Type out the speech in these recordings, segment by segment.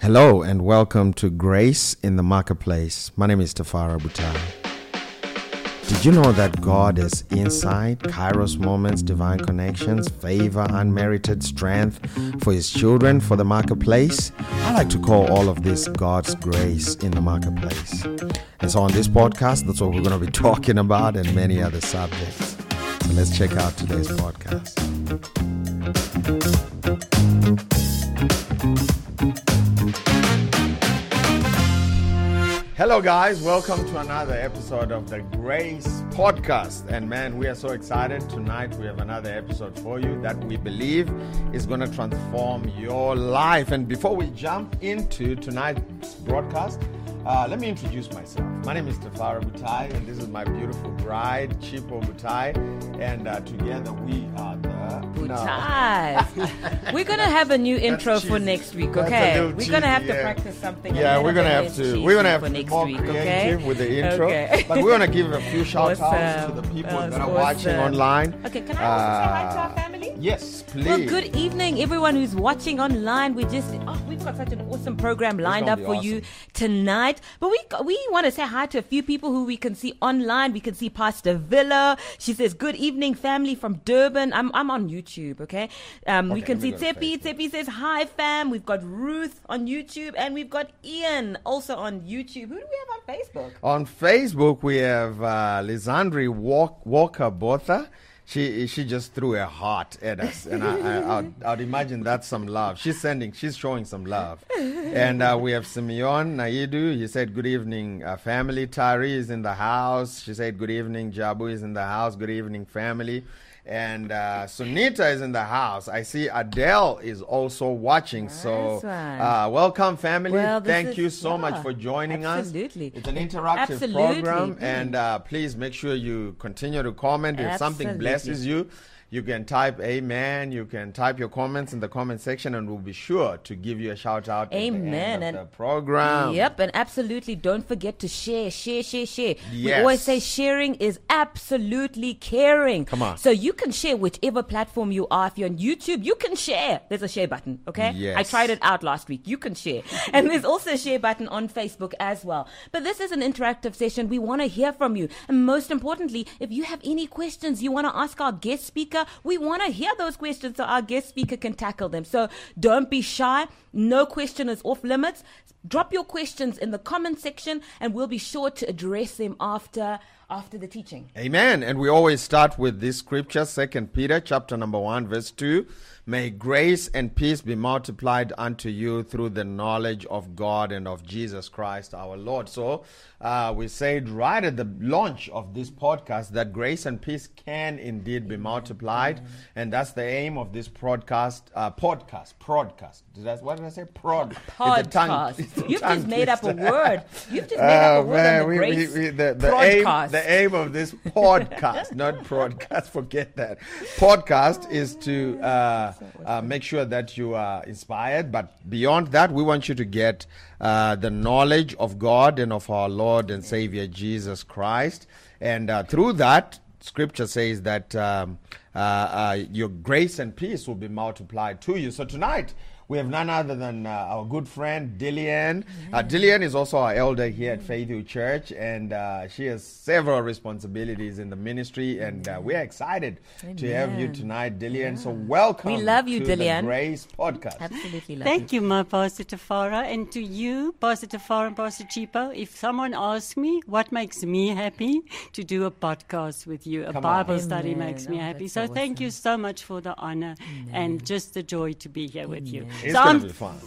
Hello and welcome to Grace in the Marketplace. My name is Tafara Butai. Did you know that God is inside? kairos moments, divine connections, favor, unmerited strength for his children for the marketplace? I like to call all of this God's grace in the marketplace. And so on this podcast, that's what we're going to be talking about and many other subjects. So let's check out today's podcast. Hello, guys. Welcome to another episode of the Grace Podcast. And man, we are so excited. Tonight, we have another episode for you that we believe is going to transform your life. And before we jump into tonight's broadcast, uh, let me introduce myself. My name is Tafara Butai, and this is my beautiful bride, Chipo Butai. And uh, together we are the. Butai. we're going to have a new intro for next week, okay? We're going to have to yeah. practice something. Yeah, we're going to have to. We're to have to be more week, creative okay? with the intro. Okay. But we're to give a few shout outs to the people that are watching online. Okay, can I also uh, say hi to our family? Yes, please. Well, good evening, everyone who's watching online. We just, oh, we've got such an awesome program lined up for awesome. you tonight. But we we want to say hi to a few people who we can see online. We can see Pastor Villa. She says, "Good evening, family from Durban." I'm I'm on YouTube. Okay. Um, okay we can see Tepi. Tepi says, "Hi, fam." We've got Ruth on YouTube, and we've got Ian also on YouTube. Who do we have on Facebook? On Facebook, we have uh, Lisandri Walk- Walker Botha she she just threw a heart at us, and I, I I'd, I'd, imagine that's some love. She's sending, she's showing some love, and uh, we have Simeon Naidu. He said, "Good evening, uh, family." Tari is in the house. She said, "Good evening." Jabu is in the house. Good evening, family. And uh, Sunita is in the house. I see Adele is also watching. Nice so, uh, welcome, family. Well, Thank is, you so yeah, much for joining absolutely. us. It's an interactive absolutely. program. And uh, please make sure you continue to comment if absolutely. something blesses you you can type amen. You can type your comments in the comment section, and we'll be sure to give you a shout out. Amen. and the program. Yep, and absolutely don't forget to share, share, share, share. Yes. We always say sharing is absolutely caring. Come on. So you can share whichever platform you are. If you're on YouTube, you can share. There's a share button. Okay. Yes. I tried it out last week. You can share, and there's also a share button on Facebook as well. But this is an interactive session. We want to hear from you, and most importantly, if you have any questions you want to ask our guest speaker We want to hear those questions so our guest speaker can tackle them. So don't be shy. No question is off limits. Drop your questions in the comment section and we'll be sure to address them after after the teaching. Amen. And we always start with this scripture, Second Peter chapter number 1 verse 2. May grace and peace be multiplied unto you through the knowledge of God and of Jesus Christ our Lord. So uh, we said right at the launch of this podcast that grace and peace can indeed be multiplied, and that's the aim of this podcast. Uh, podcast, podcast. Did what did I say? Prod. Podcast. You've just made up a word. You've just made up a oh, word. Man, the, we, we, we, the, the aim, the aim of this podcast, not broadcast. Forget that. Podcast is to. Uh, uh, make sure that you are inspired. But beyond that, we want you to get uh, the knowledge of God and of our Lord and Savior Jesus Christ. And uh, through that, Scripture says that um, uh, uh, your grace and peace will be multiplied to you. So tonight, we have none other than uh, our good friend Dillian. Uh, Dillian is also our elder here at Faithview Church, and uh, she has several responsibilities in the ministry. And uh, we're excited Amen. to have you tonight, Dillian. Yeah. So welcome. We love you, Dillian. Grace Podcast. Absolutely love Thank you. you, my Pastor Tafara, and to you, Pastor Tafara and Pastor Chipo. If someone asks me what makes me happy, to do a podcast with you, a Come Bible on. study Amen. makes me oh, happy. So awesome. thank you so much for the honor Amen. and just the joy to be here with you. It's so I'm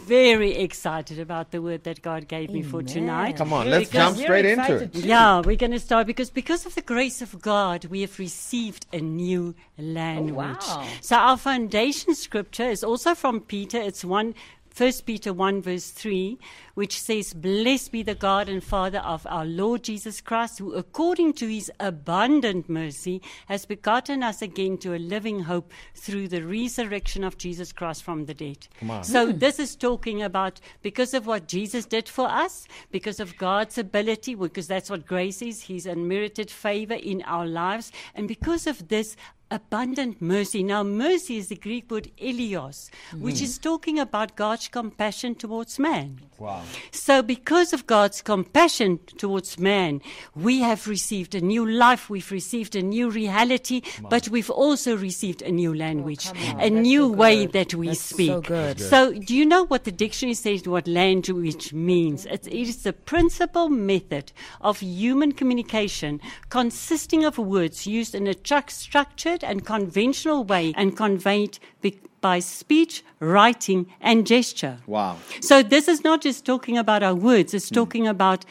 very excited about the word that God gave Amen. me for tonight. Come on, let's jump straight into it. Too. Yeah, we're going to start because because of the grace of God, we have received a new language. Oh, wow. So our foundation scripture is also from Peter. It's one 1 Peter 1, verse 3, which says, Blessed be the God and Father of our Lord Jesus Christ, who according to his abundant mercy has begotten us again to a living hope through the resurrection of Jesus Christ from the dead. So, mm. this is talking about because of what Jesus did for us, because of God's ability, because that's what grace is, his unmerited favor in our lives, and because of this, abundant mercy. Now, mercy is the Greek word eleos, which is talking about God's compassion towards man. Wow. So, because of God's compassion towards man, we have received a new life, we've received a new reality, but we've also received a new language, Oh, a That's new so way that we That's speak. so good. So, do you know what the dictionary says what language means? It it is the principal method of human communication consisting of words used in a tru- structured and conventional way and conveyed be- by speech, writing, and gesture. Wow. So this is not just talking about our words, it's hmm. talking about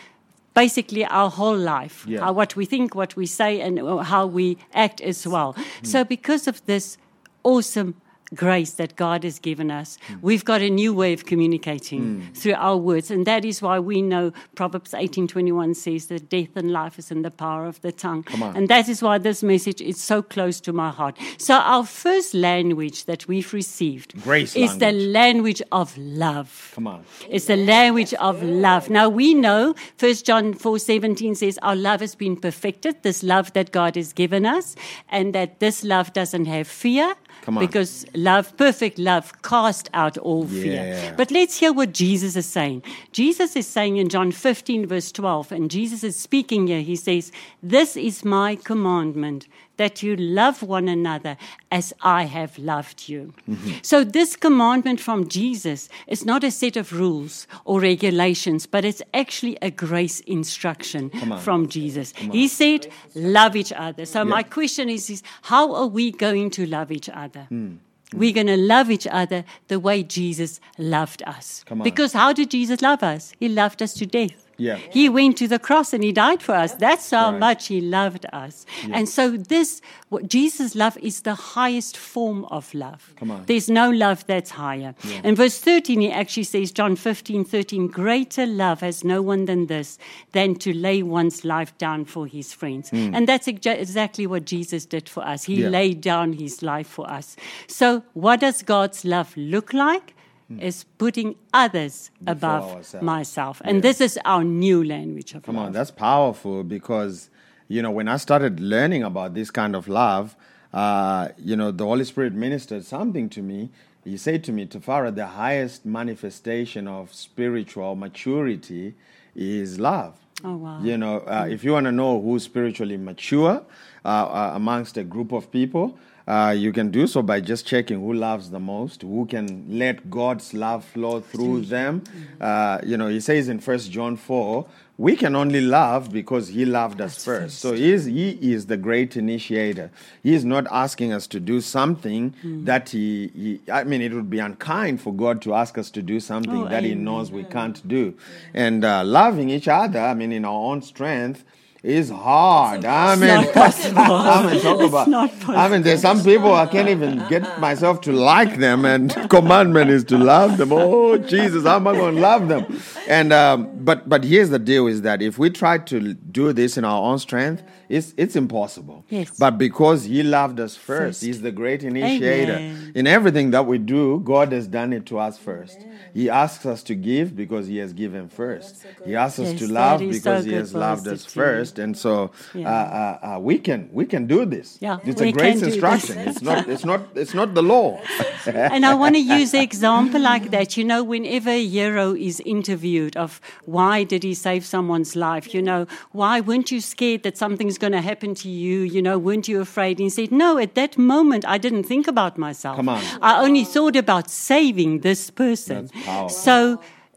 basically our whole life, Yeah. how, what we think, what we say, and how we act as well. Hmm. So because of this awesome grace that God has given us, hmm. we've got a new way of communicating hmm. through our words. And that is why we know Proverbs 18.21 says that death and life is in the power of the tongue. on. And that is why this message is so close to my heart. So our first language that we've received Grace is the language. language of love. Come on. It's the language of love. Now we know First John four seventeen says our love has been perfected, this love that God has given us, and that this love doesn't have fear. Come on. Because love, perfect love, cast out all fear. But let's hear what Jesus is saying. Jesus is saying in John 15, verse 12, and Jesus is speaking here. He says, This is my commandment, that you love one another as I have loved you. Mm-hmm. So, this commandment from Jesus is not a set of rules or regulations, but it's actually a grace instruction from Jesus. He said, Love each other. So, my question is, is how are we going to love each other? Hmm. We're going to love each other the way Jesus loved us. Because how did Jesus love us? He loved us to death. Yeah. He went to the cross and he died for us. That's how Right. much he loved us. And so this, what Jesus' love is the highest form of love. Come on. There's no love that's higher. In verse 13, he actually says, John 15, 13, greater love has no one than this, than to lay one's life down for his friends. Hmm. And that's exa- exactly what Jesus did for us. He. Yeah. laid down his life for us. So what does God's love look like? Is putting others above ourselves. myself. And this is our new language of Come love. on, that's powerful because, you know, when I started learning about this kind of love, uh, you know, the Holy Spirit ministered something to me. He said to me, Tafara, the highest manifestation of spiritual maturity is love. Oh, wow. You know, uh, if you want to know who's spiritually mature uh, uh, amongst a group of people, uh, you can do so by just checking who loves the most, who can let God's love flow through them. Uh, you know, he says in First John 4, we can only love because he loved us first. So he is, he is the great initiator. He is not asking us to do something that he, he, I mean, it would be unkind for God to ask us to do something Oh, that he knows we can't do. And uh, loving each other, I mean, in our own strength, is hard. I mean, not possible. I mean, talk about. not I mean, there's some people I can't even get myself to like them, and commandment is to love them. Oh, Jesus, how am I going to love them? And um, but but here's the deal: is that if we try to do this in our own strength, it's it's impossible. Yes. But because He loved us first, First. He's the great initiator. Amen. In everything that we do, God has done it to us first. He asks us to give because He has given first. He asks us to love because so He has loved us first. And so Yeah. uh, uh, uh, we can we can do this. Yeah, it's we a grace can do this. instruction. It's not it's not it's not the law. and I want to use an example like that. You know, whenever a hero is interviewed of why did he save someone's life, you know, why weren't you scared that something's going to happen to you? You know, weren't you afraid? And he said, no, at that moment I didn't think about myself. Come on. I only thought about saving this person.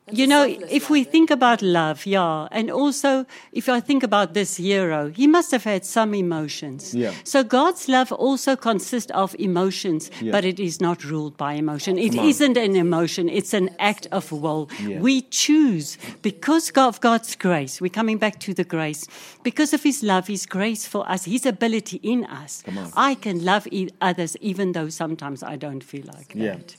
That's you know, if we think about love, yeah, and also if I think about this hero, he must have had some emotions. Yeah. So God's love also consists of emotions, Yeah. but it is not ruled by emotion. It Come on. isn't an emotion, it's an act of will. Yeah. We choose because of God's grace. We're coming back to the grace. Because of His love, His grace for us, His ability in us. Come on. I can love e- others even though sometimes I don't feel like Yeah. that.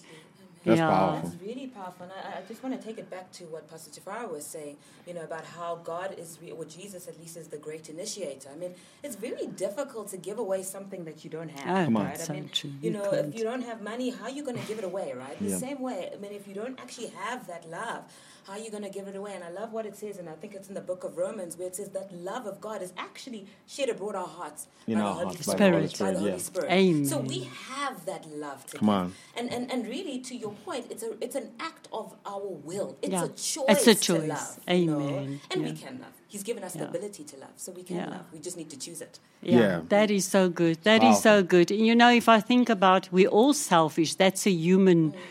That's Yeah. powerful. It's really powerful. And I, I just want to take it back to what Pastor Tafara was saying, you know, about how God is, re- or Jesus at least is the great initiator. I mean, it's very difficult to give away something that you don't have, Oh, Come on. right? so I mean, true. you You know, can't. if you don't have money, how are you going to give it away, right? The Yeah. same way, I mean, if you don't actually have that love, how are you going to give it away? And I love what it says, and I think it's in the book of Romans where it says that love of God is actually shed abroad our hearts In by our the Holy hearts by the Holy Spirit. By the Spirit, Holy yeah. Spirit. Amen. So we have that love to Come on. And, and and really, to your point, it's a it's an act of our will. It's Yeah. a choice. It's a To choice. love, you know? Amen. And we can love. He's given us the ability to love, so we can Yeah. love. We just need to choose it. Yeah, Yeah. that is so good. That is so good. And you know, if I think about we're all selfish, that's a human, f-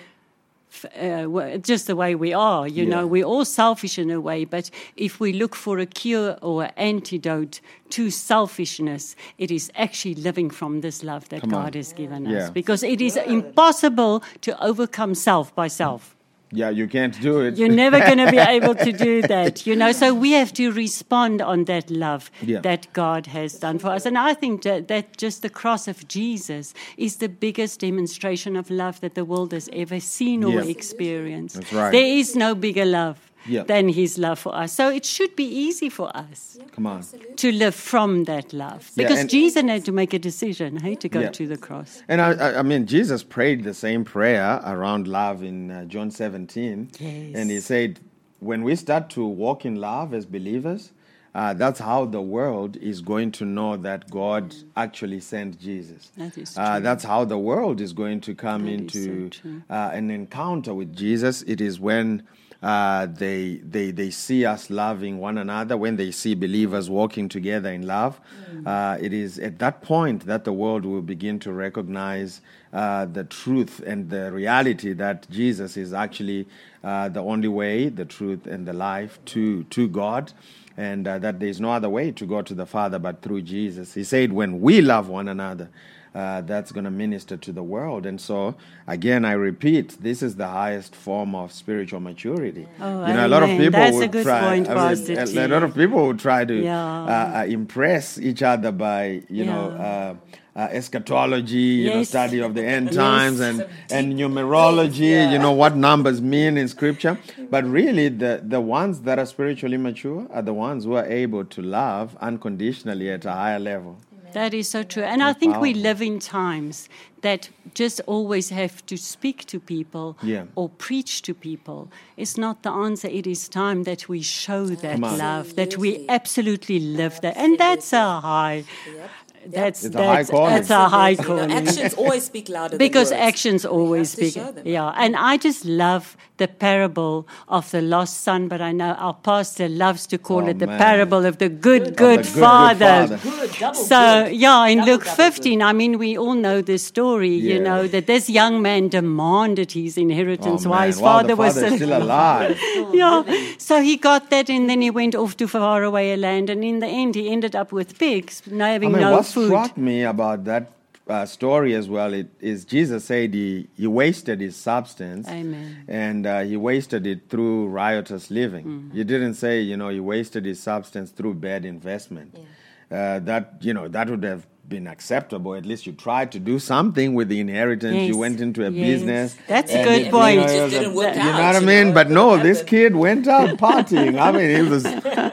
uh, just the way we are. You know, we're all selfish in a way. But if we look for a cure or antidote to selfishness, it is actually living from this love that Come on. God has given Yeah. us. Because it is impossible to overcome self by self. Yeah, you can't do it. You're never going to be able to do that, you know. So we have to respond on that love Yeah. that God has done for us. And I think that, that just the cross of Jesus is the biggest demonstration of love that the world has ever seen or Yeah. experienced. Right. There is no bigger love Yeah. than His love for us. So it should be easy for us Come on. to live from that love. Because and- Jesus had to make a decision, hey, to go Yeah. to the cross. And I, I, I mean, Jesus prayed the same prayer around love in uh, John 17. Yes. And he said, when we start to walk in love as believers, uh, that's how the world is going to know that God actually sent Jesus. That is Uh, true. that's how the world is going to come That is into so uh, an encounter with Jesus. It is when uh, they, they, they see us loving one another, when they see believers walking together in love. Mm. Uh, it is at that point that the world will begin to recognize uh, the truth and the reality that Jesus is actually uh, the only way, the truth, and the life to, to God. And uh, that there is no other way to go to the Father but through Jesus. He said, when we love one another, uh, that's going to minister to the world. And so, again, I repeat, this is the highest form of spiritual maturity. Oh, you know, a lot of people That's would try. point, I mean, Pastor a, T. a lot of people would try to Yeah. uh, uh, impress each other by, you know. Uh, uh, eschatology, you know, study of the end Yes. times, and and numerology, you know, what numbers mean in Scripture. But really, the the ones that are spiritually mature are the ones who are able to love unconditionally at a higher level. That is so true. And I think we live in times that just always have to speak to people Yeah. or preach to people. It's not the answer. It is time that we show that love, that we Absolutely. absolutely live that. And that's a high. That's, It's a high that's, calling. that's a high You know, calling. actions always speak louder because than words. actions always We speak. to show them. Yeah, and I just love the parable of the lost son, but I know our pastor loves to call Oh, it the man. parable of the good, Of the good, good, good father. father. Good, double So, good. yeah, in Double, Luke 15, I mean, we all know this story, you know, that this young man demanded his inheritance Oh, while man. his While father the was father is still alive. yeah. So he got that, and then he went off to far away a land, and in the end, he ended up with pigs, no I having mean, no what food. struck me about that uh, story as well it, is Jesus said he, he wasted his substance Amen. and uh, he wasted it through riotous living. Mm. He didn't say, you know, he wasted his substance through bad investment. Uh, that, you know, that would have been acceptable. At least you tried to do something with the inheritance. Yes. You went into a Yes. business. That's a good it- point. You, know, just didn't a- work you know what I mean? know, But no, couldn't this kid went out partying. I mean, he was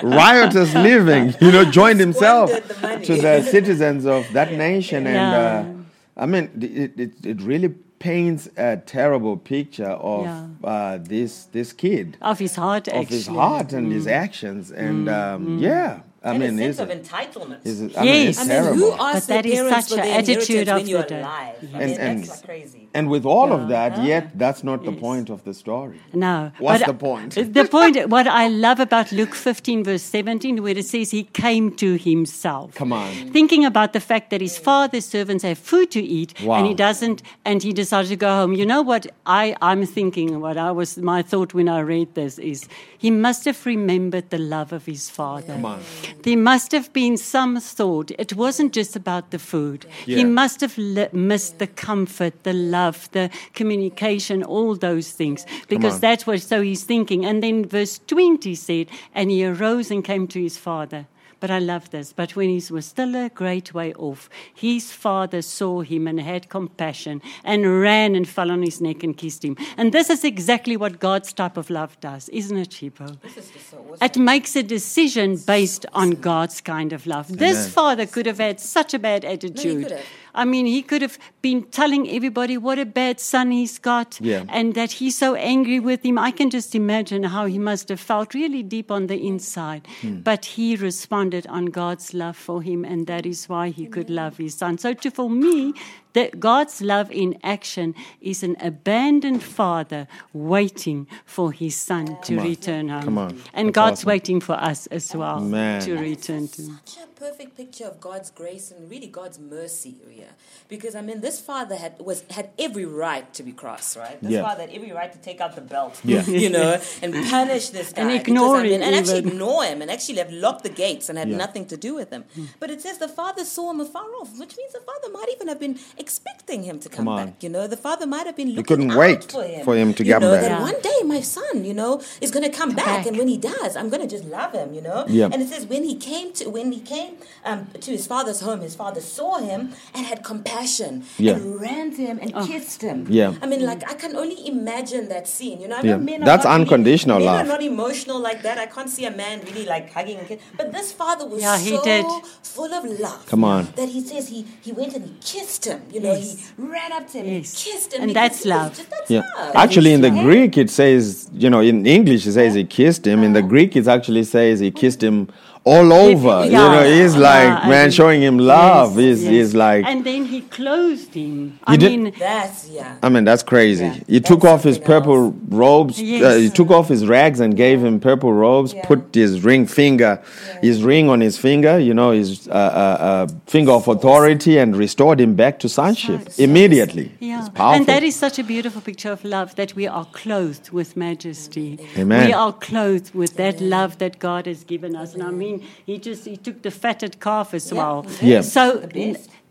riotous living. You know, joined himself the to the citizens of that nation, and Yeah. uh, I mean, it, it it really paints a terrible picture of Yeah. uh, this this kid, Of his heart, of actually. his heart and his actions, and um, yeah, I and mean, a it's, sense of entitlement. it's, I mean, it's Yes. I mean, terrible. who asked But their that is parents such for an their attitude inheritance of when you're the day. alive? I And- mean, and- that's like crazy. And with all of that, yet that's not the point of the story. No. What's but, the point? uh, The point, what I love about Luke 15, verse 17, where it says he came to himself. Come on. Thinking about the fact that his father's servants have food to eat Wow. and he doesn't, and he decided to go home. You know what I, I'm thinking, what I was, my thought when I read this is he must have remembered the love of his father. Come on. There must have been some thought. It wasn't just about the food. Yeah. He must have li- missed the comfort, the love, the communication, all those things. Because that's what, so he's thinking. And then verse 20 said, and he arose and came to his father. But I love this. But when he was still a great way off, his father saw him and had compassion and ran and fell on his neck and kissed him. And this is exactly what God's type of love does, isn't it, Chipo? This is just so awesome. It makes a decision based on God's kind of love. This Amen. father could have had such a bad attitude. could have. I mean, he could have been telling everybody what a bad son he's got Yeah. and that he's so angry with him. I can just imagine how he must have felt really deep on the inside. Hmm. But he responded on God's love for him, and that is why he could love his son. So, to, for me, that God's love in action is an abandoned father waiting for his son to on. return home. Come on. And That's God's awesome. waiting for us as well Man. to return to. Such a perfect picture of God's grace and really God's mercy here, because I mean, this father had was had every right to be cross, right? This Yeah. father had every right to take out the belt, Yeah. you know, and punish this guy, And because, ignore I mean, him and actually even. ignore him, and actually have locked the gates and had Yeah. nothing to do with him. But it says the father saw him afar off, which means the father might even have been expecting him to come, on. back. You know, the father might have been looking couldn't out wait for him, for him to you come know, back. That Yeah. one day my son, you know, is going to come back, back. and when he does, I'm going to just love him, you know. Yeah. And it says when he came to when he came um, to his father's home, his father saw him and had compassion Yeah. and ran to him and kissed him. Yeah. I mean, like I can only imagine that scene. You know, I Yeah. know men That's not really- unconditional men love. are not emotional like that. I can't see a man really like hugging a kid. But this father was Yeah, he so did. full of love. Come on. That he says he he went and he kissed him. You know, Yes. he ran up to him Yes. and kissed him. And that's he love. Just, that's Yeah. love. Actually, in the Yeah. Greek, it says, you know, in English, it says he kissed him. In the Greek, it actually says he kissed him all over. You know, he's Yeah, like, I man, mean, showing him love. yes, he's, yes. he's like, And then he clothed him. He I did- mean, That's yeah. I mean, that's crazy. Yeah, he that's took off his purple else. robes. Uh, he took off his rags and gave him purple robes. Yeah. Put his ring finger, his ring on his finger. You know, his uh, uh, uh, finger of authority, and restored him back to sonship immediately. Yeah. It's. And that is such a beautiful picture of love that we are clothed with majesty. Amen. We are clothed with that love that God has given us. And I mean, he just he took the fatted calf as Yeah, well. he. Yeah. So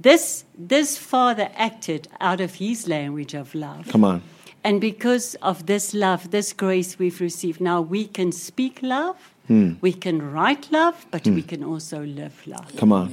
this this father acted out of his language of love. Come on. And because of this love, this grace we've received, now we can speak love, Hmm. we can write love, but we can also live love. Come on.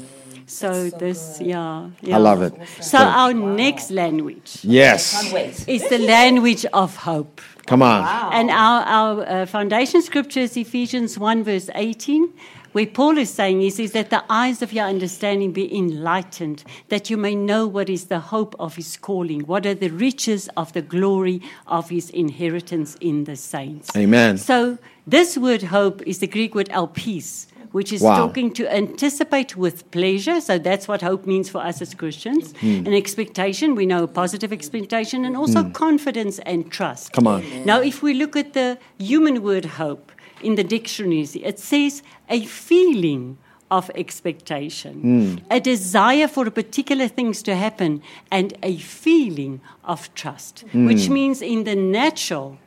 So this, yeah, yeah, I love it. So our next language Yes. Can't is the language of hope. Come on. Wow. And our, our uh, foundation scripture is Ephesians 1, verse 18, where Paul is saying, is, says, that the eyes of your understanding be enlightened, that you may know what is the hope of his calling, what are the riches of the glory of his inheritance in the saints. Amen. So, this word hope is the Greek word elpis, which is Wow. talking to anticipate with pleasure. So, that's what hope means for us as Christians. Hmm. An expectation, we know a positive expectation, and also hmm. confidence and trust. Come on. Now, if we look at the human word hope in the dictionaries, it says a feeling of expectation, hmm. a desire for particular things to happen, and a feeling of trust, which hmm. means in the natural,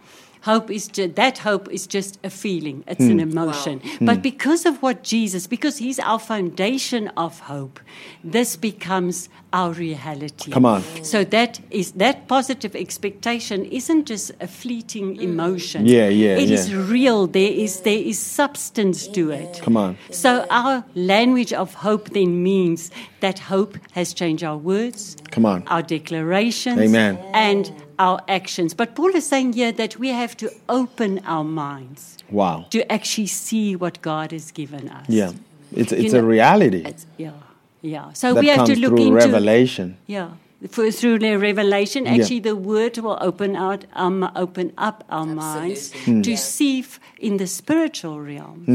Hope is ju- that hope is just a feeling. It's an hmm. emotion. But hmm. because of what Jesus, because He's our foundation of hope, this becomes our reality. Come on. So that is that positive expectation isn't just a fleeting mm. emotion. Yeah, yeah, It is yeah. real. There is there is substance to it. Come on. So our language of hope then means that hope has changed our words, Come on. our declarations, Amen. and our actions. But Paul is saying here that we have to open our minds Wow. to actually see what God has given us. Yeah. It's, it's You a know, reality It's- yeah, yeah. So we have to look through into revelation. yeah. For, through the revelation, Yeah. actually, the word will open out, um, open up our minds Absolutely. to Yeah. see f- in the spiritual realm,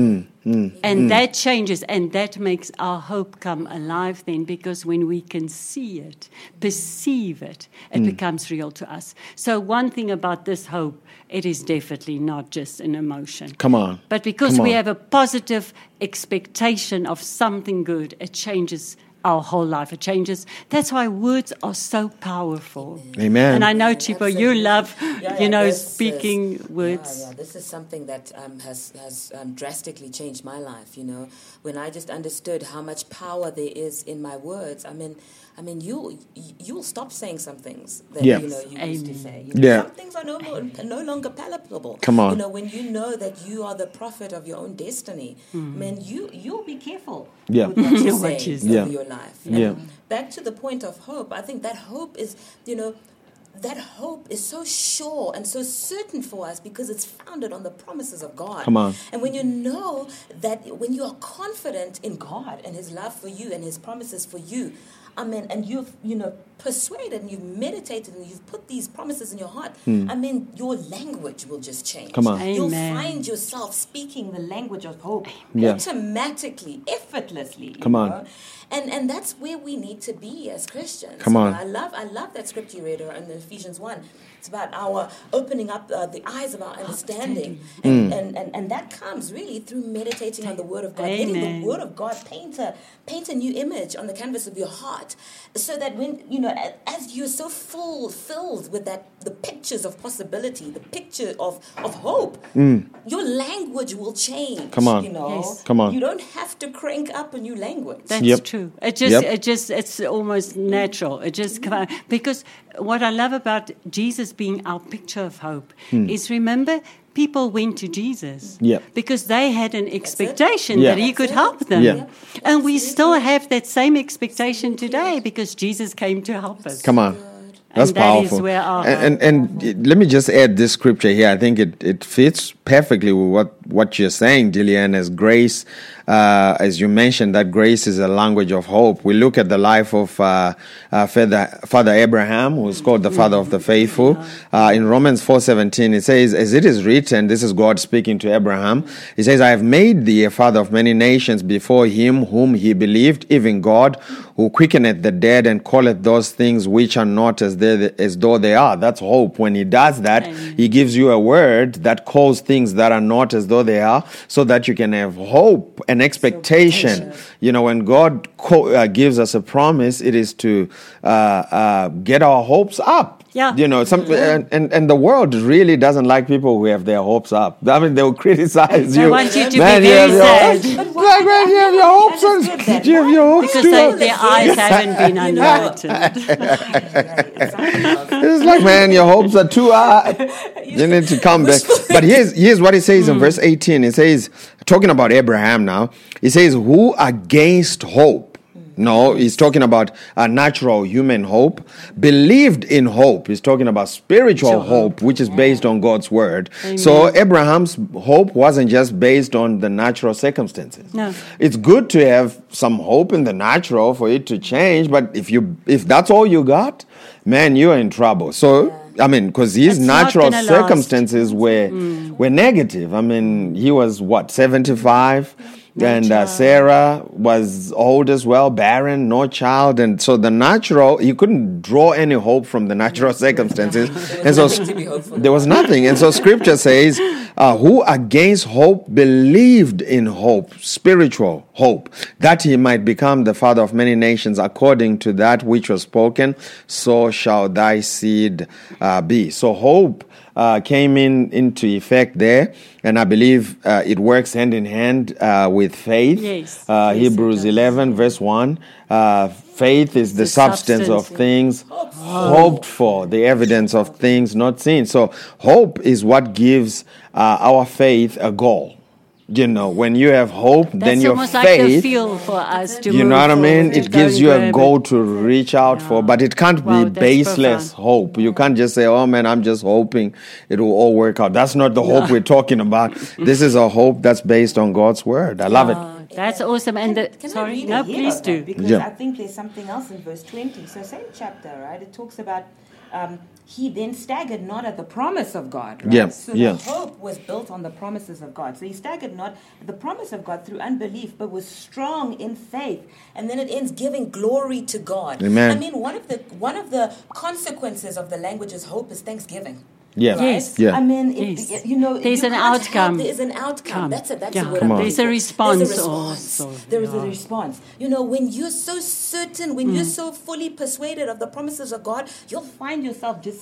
Mm, and that changes, and that makes our hope come alive. Then, because when we can see it, perceive it, it Mm. becomes real to us. So, one thing about this hope, it is definitely not just an emotion. Come on. But because Come we on. have a positive expectation of something good, it changes our whole life. It changes. That's why words are so powerful. Amen. And I know, Chipo, you love, Yeah, you know, this is- speaking words. Yeah, yeah, this is something that um, has has um, drastically changed my life. You know, when I just understood how much power there is in my words. I mean, I mean, you you'll stop saying some things that Yeah. you know you used to say. You know, Yeah. Some things are no more, no longer palatable. Come on. You know, when you know that you are the prophet of your own destiny, hmm. man, you you'll be careful. Yeah. With what you say you over Yeah. your life. Yeah. Back to the point of hope, I think that hope is, you know, that hope is so sure and so certain for us because it's founded on the promises of God. Come on. And when you know that, when you are confident in God and His love for you and His promises for you, I mean, and you've, you know, persuaded and you've meditated and you've put these promises in your heart, hmm. I mean, your language will just change. Come on. You'll find yourself speaking the language of hope Yeah. automatically, effortlessly. Come on. know? And and that's where we need to be as Christians. Come on. I love I love that scripture you read in Ephesians one. It's about our opening up uh, the eyes of our understanding, and, and, and and that comes really through meditating on the Word of God, letting the Word of God paint a paint a new image on the canvas of your heart, so that when you know as you're so full filled with that the pictures of possibility, the picture of of hope, your language will change. Mm. Come on. you know, Yes. Come on. You don't have to crank up a new language. That's Yep. true. It just, Yep. it just, it's almost natural. It just come out. because what I love about Jesus being our picture of hope is remember people went to Jesus Yep. because they had an expectation Yeah. that he could help them, Yeah. and we still have that same expectation today because Jesus came to help us. Come on. That's And powerful. our and, and and let me just add this scripture here. I think it, it fits perfectly with what, what you're saying, Dillian, as grace, uh, as you mentioned, that grace is a language of hope. We look at the life of uh, uh, Father, Father Abraham, who's called the father of the faithful. Uh, in Romans 4.17, it says, as it is written, this is God speaking to Abraham, he says, I have made thee a father of many nations before him whom he believed, even God, who quickeneth the dead and calleth those things which are not as they, as though they are. That's hope. When he does that, he gives you a word that calls things that are not as though they are, so that you can have hope and expectation. You know, when God co- uh, gives us a promise, it is to uh, uh, get our hopes up. Yeah. You know, some and, and and the world really doesn't like people who have their hopes up. I mean, they will criticize They you. want you to Man, be you very have sad. Your, like, man, you have your hopes on. You have your hopes Because too they, their eyes haven't been You enlightened. It's like, man, your hopes are too high. You need to come back. But here's here's what it says in verse 18. It says, talking about Abraham now, he says, Who against hope? No, he's talking about a natural human hope. Believed in hope. He's talking about spiritual hope, which is based on God's word. So Abraham's hope wasn't just based on the natural circumstances. No. It's good to have some hope in the natural for it to change, but if you if that's all you got, man, you're in trouble. So I mean, because his It's natural gonna last. circumstances were were negative. I mean, he was what seventy five. and uh, Sarah was old as well, barren, no child, and so the natural you couldn't draw any hope from the natural circumstances, and so nothing to be hopeful there was nothing. And so Scripture says, uh, "Who against hope believed in hope, spiritual hope, that he might become the father of many nations, according to that which was spoken, so shall thy seed uh, be." So hope uh, came in into effect there, and I believe uh, it works hand in hand uh, with faith. Yes. Uh, Yes, Hebrews eleven verse one. Uh, faith is the, The substance, of substance, things hoped for, the evidence of things not seen. So hope is what gives uh, our faith a goal. You know, when you have hope, then That's your almost like the faith. feel for us to you move know what I mean? It gives you a goal to reach out for, but it can't Wow, be baseless profound. hope. You can't just say, "Oh man, I'm just hoping it will all work out." That's not the hope we're talking about. this is a hope that's based on God's word. I love it. That's awesome. And the, Can I sorry, read no, please do. Because Yeah. I think there's something else in verse 20. So, same chapter, right? It talks about um, he then staggered not at the promise of God. Right? Yeah, So, yeah. the hope was built on the promises of God. So, he staggered not at the promise of God through unbelief, but was strong in faith. And then it ends giving glory to God. Amen. I mean, one of the one of the consequences of the language's hope is thanksgiving. Yeah. Right? Yes. Yeah. I mean, it, Yes. it- you know, There's you an can't help- outcome. There is an outcome. Come. That's it. That's Yeah. the word. Come I'm on. There's a response There's a response. also. There is a response. You know, when you're so certain, when Mm. you're so fully persuaded of the promises of God, you'll find yourself just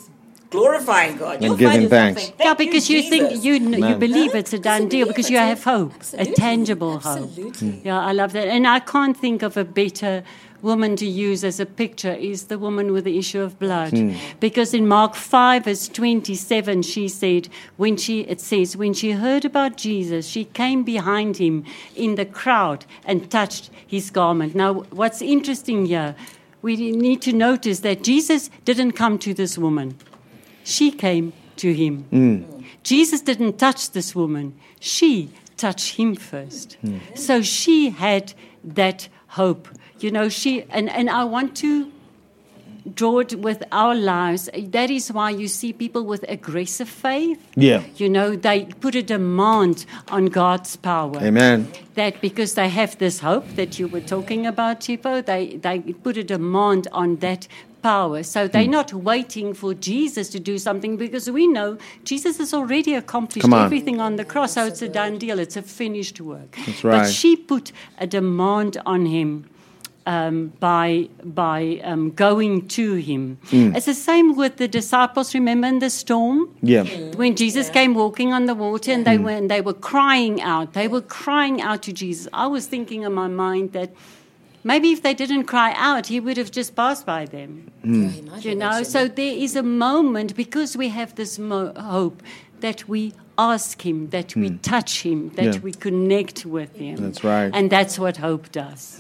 glorifying God. You'll giving find thanks. saying, Yeah, because you, think you kn- you believe it's a done you deal because you have hope, a Absolutely. tangible hope. Absolutely. Yeah, I love that, and I can't think of a better woman to use as a picture is the woman with the issue of blood, hmm. because in Mark five verse twenty seven she said when she it says when she heard about Jesus she came behind him in the crowd and touched his garment. Now, what's interesting here. We need to notice that Jesus didn't come to this woman. She came to him. Hmm. Jesus didn't touch this woman. She touched him first. Hmm. So she had that hope. You know, she and, and I want to draw it with our lives. That is why you see people with aggressive faith. Yeah. You know, they put a demand on God's power. Amen. That because they have this hope that you were talking about, Chipo, they, they put a demand on that power. So they're Hmm. not waiting for Jesus to do something because we know Jesus has already accomplished on. everything on the cross. So it's a done deal. It's a finished work. That's right. But she put a demand on him. Um, by by um, going to him, Hmm. it's the same with the disciples. Remember in the storm, Yeah. when Jesus came walking on the water and they Hmm. were and they were crying out. They were crying out to Jesus. I was thinking in my mind that maybe if they didn't cry out, he would have just passed by them. You know, so there is a moment because we have this mo- hope that we ask him, that we touch him, that Hmm. Yeah. we connect with him. That's right. Hmm. And that's what hope does.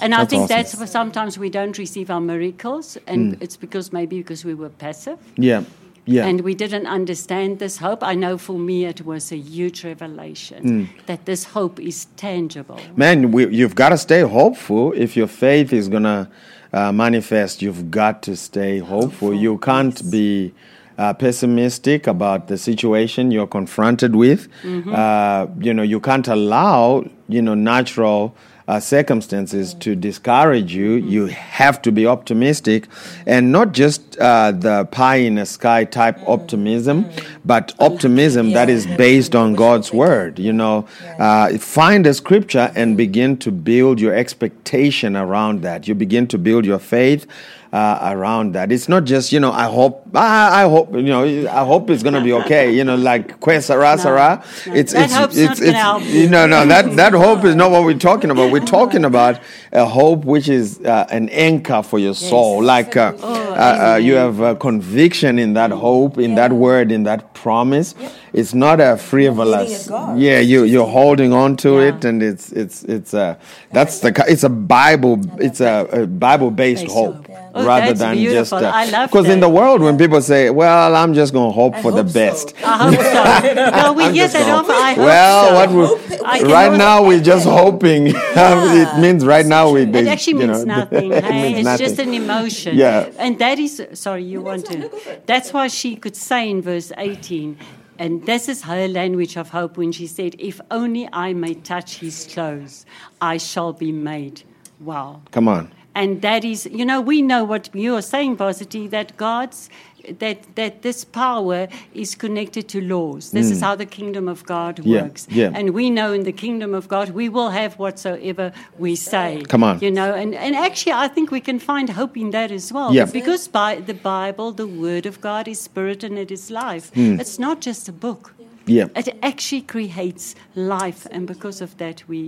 And I think awesome. that's why sometimes we don't receive our miracles, and Hmm. it's because maybe because we were passive. Yeah. Yeah. And we didn't understand this hope. I know for me it was a huge revelation Hmm. that this hope is tangible. Man, we, you've got to stay hopeful. If your faith is going to uh, manifest, you've got to stay hopeful. You can't be uh, pessimistic about the situation you're confronted with. Uh, you know, you can't allow, you know, natural uh, circumstances to discourage you. You have to be optimistic and not just uh, the pie in the sky type optimism, but optimism that is based on God's word. You know, uh, find a scripture and begin to build your expectation around that. You begin to build your faith. Uh, around that, it's not just you know. I hope, I, I hope you know. I hope it's gonna be okay. You know, like que sera sera. no. It's That it's hope's it's, it's help. you know no that that hope is not what we're talking about. We're talking about a hope which is uh, an anchor for your soul. Like uh, Oh, uh, uh, you have a conviction in that hope, in that word, in that promise. It's not a frivolous. Yeah, you you're holding on to Yeah. it, and it's it's it's a that's the it's a Bible it's a, a Bible Based hope. Hope. Oh, Rather that's than just beautiful. I love because in the world when people say, "Well, I'm just going to hope for the hope so. best," I hope so. no, we hear just that often. I hope well, so. what Hope- we I right now we're just hoping. it means right now we. It actually you means know, nothing. it hey? means It's nothing. just an emotion. Yeah. And that is, sorry, you want to. That's why she could say in verse 18, and this is her language of hope when she said, If only I may touch his clothes, I shall be made. Wow. Come on. And that is, you know, we know what you are saying, Varsity, that God's, that, that this power is connected to laws. This is how the kingdom of God Mm. Yeah, works. yeah. And we know in the kingdom of God, we will have whatsoever we say. Come on. You know, and, and actually, I think we can find hope in that as well. Yeah. Because by the Bible, the word of God is spirit and it is life. Hmm. It's not just a book. Yeah. It actually creates life, and because of that, we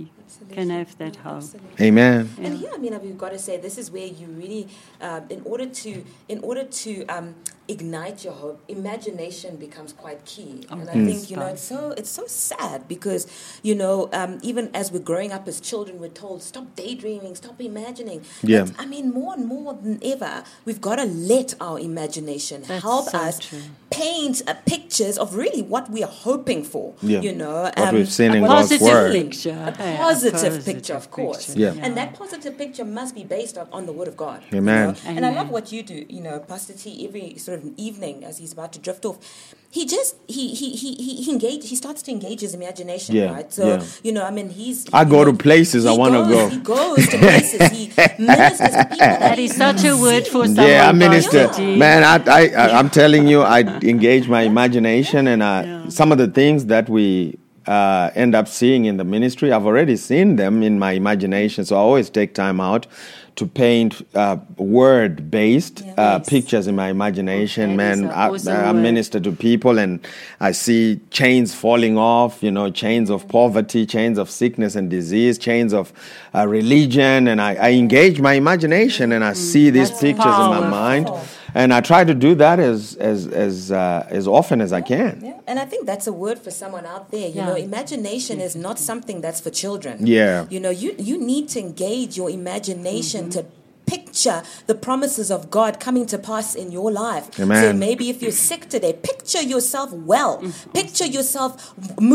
can have that hope. Amen. And here, I mean, we've got to say this is where you really, um, in order to, in order to um, ignite your hope, imagination becomes quite key. and I think you know it's so it's so sad because you know um, even as we're growing up as children, we're told stop daydreaming, stop imagining. Yeah. But, I mean, more and more than ever, we've got to let our imagination That's help so us true. paint uh, pictures of really what we are hoping for. Yeah. You know, What we've seen a in God's Positive word. picture. a Hey, positive, picture, of course. picture. Yeah. And that positive picture must be based on, on the Word of God. you Amen. And I love what you do, you know, Pastor T, every sort of evening as he's about to drift off. He just he he he he, he engage he starts to engage his imagination, Yeah, right? So yeah. you know, I mean he's I you go know, to places I wanna go. He goes to places, he ministers to people that, That is such a word for someone. Yeah, I minister. Varsity. Man, I, I, I, I'm telling you, I engage my imagination, and I, some of the things that we uh, end up seeing in the ministry, I've already seen them in my imagination. So I always take time out to paint uh, word-based uh, Yes. pictures in my imagination. Is Man, I, awesome I word. minister to people, and I see chains falling off. You know, chains of poverty, chains of sickness and disease, chains of uh, religion, and I, I engage my imagination, and I see these pictures in my powerful. mind, and I try to do that as as as uh, as often as I can. Yeah, and I think that's a word for someone out there. You Yeah. know, imagination is not something that's for children. Yeah. You know, you you need to engage your imagination to picture the promises of God coming to pass in your life. So maybe if you're sick today, picture yourself well. Picture yourself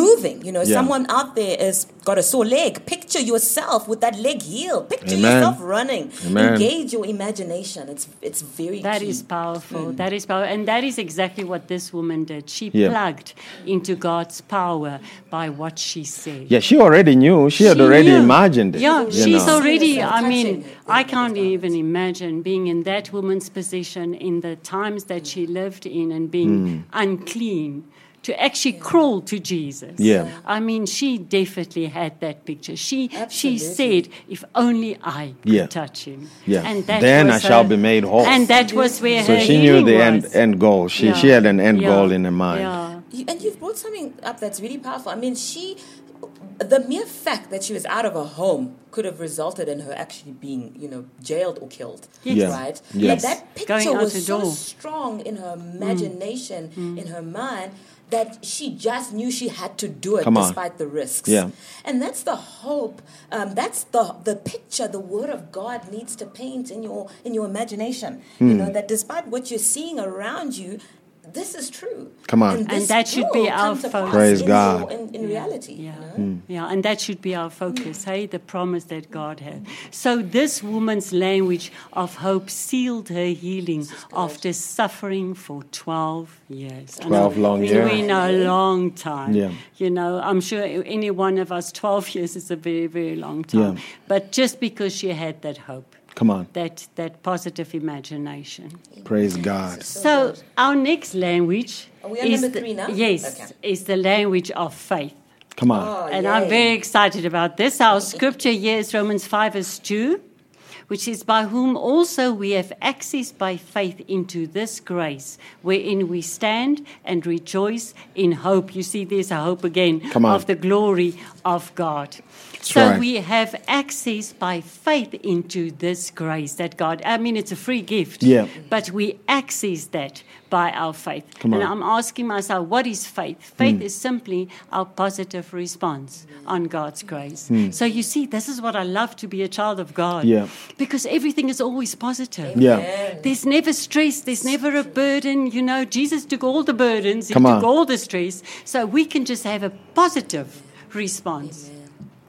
moving. You know, Yeah. someone out there has got a sore leg. Picture yourself with that leg healed. Picture Amen. yourself running. Amen. Engage your imagination. It's it's very That key. is powerful. Mm. That is powerful. And that is exactly what this woman did. She Yeah. plugged into God's power by what she said. Yeah, she already knew. She had already knew. imagined it. Yeah, she's know. already, I mean, I can't God. Even imagine being in that woman's position in the times that she lived in and being hmm. unclean. To actually crawl to Jesus. Yeah. I mean, she definitely had that picture. She she said, if only I could Yeah. touch him. Yeah. And that Then I was shall be made whole. And that was where So her she knew the end was. end goal. She she had an end Yeah. goal in her mind. Yeah. And you've brought something up that's really powerful. I mean, she, the mere fact that she was out of her home could have resulted in her actually being, you know, jailed or killed. Yes. Right? Yes. But that picture Going was so door. strong in her imagination, in her mind, that she just knew she had to do it despite the risks. Yeah. And that's the hope. Um, that's the the picture the Word of God needs to paint in your in your imagination. You Hmm. know that despite what you're seeing around you, this is true. Come on. And this that should be our focus. Praise in God. in, in reality. Yeah, You know? Mm. yeah, and that should be our focus, hey, the promise that God had. So, this woman's language of hope sealed her healing after suffering for 12 years. I 12 long we, years. We know a long time. Yeah. You know, I'm sure any one of us, 12 years is a very, very long time. Yeah. But just because she had that hope, Come on. that, that positive imagination. Praise God. So, our next language Are we on is number the- three now? Yes, Okay. is the language of faith. Come on. Oh, And yay. I'm very excited about this. Our scripture here is Romans 5, verse 2, which is by whom also we have access by faith into this grace, wherein we stand and rejoice in hope. You see, there's a hope again of the glory of God. so right. we have access by faith into this grace that God, I mean, it's a free gift, Yeah. but we access that by our faith. Come and on. I'm asking myself, what is faith? Faith is simply our positive response on God's grace. So you see, this is what I love to be a child of God. Yeah. Because everything is always positive. Yeah. There's never stress, there's never a burden. You know, Jesus took all the burdens, He Come took on. all the stress. So we can just have a positive response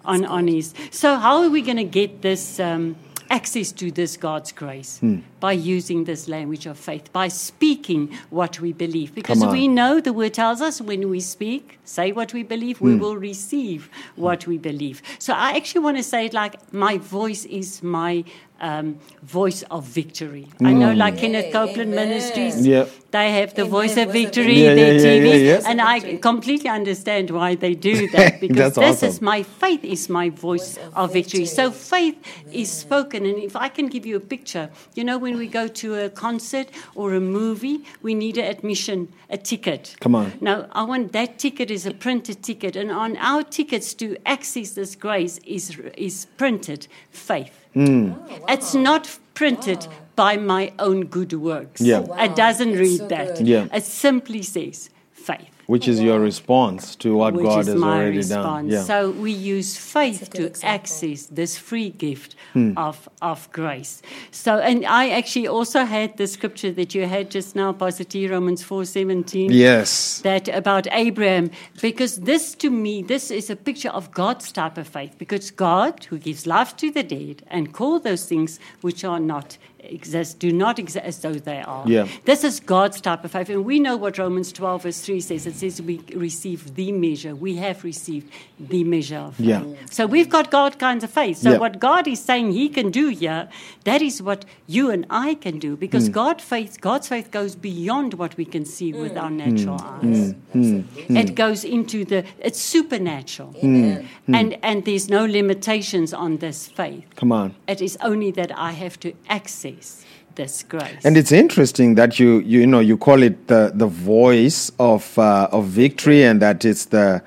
on, on His. So, how are we going to get this um, access to this God's grace? Hmm. By using this language of faith, by speaking what we believe. Because we know the word tells us when we speak, say what we believe, we Hmm. will receive what we believe. So, I actually want to say it like my voice is my um, voice of victory. I know, like Kenneth Yay, Copeland amen. Ministries, Yeah. they have the Amen. voice of victory, Yeah, their yeah, yeah, TV, yeah, yeah. and I completely understand why they do that because this awesome. is my faith is my voice of victory. So faith is spoken, and if I can give you a picture, you know, when we go to a concert or a movie, we need an admission, a ticket. Come on. Now, I want that ticket is a printed ticket, and on our tickets to access this grace is is printed faith. Hmm. It's not printed by my own good works. Yeah. Wow, It doesn't that's read so that. good. Yeah. It simply says faith. Which is your response to what Which God is has my already response. done. Yeah. So we use faith That's a good to example. access this free gift Hmm. of, of grace. So, and I actually also had the scripture that you had just now, Pastor T, Romans four seventeen. yes. That about Abraham, because this to me, this is a picture of God's type of faith, because God, who gives life to the dead and call those things which are not exist, do not exist as though they are. Yeah. This is God's type of faith. And we know what Romans 12, verse 3 says. It says we receive the measure. We have received the measure of faith. Yeah. So we've got God kinds of faith. So Yeah. what God is saying He can do here, that is what you and I can do. Because mm. God faith, God's faith goes beyond what we can see with mm. our Hmm. natural mm. eyes. It goes into the, it's supernatural. And, and there's no limitations on this faith. Come on. It is only that I have to access this grace. And it's interesting that you you, know you call it the the voice of uh, of victory, and that it's the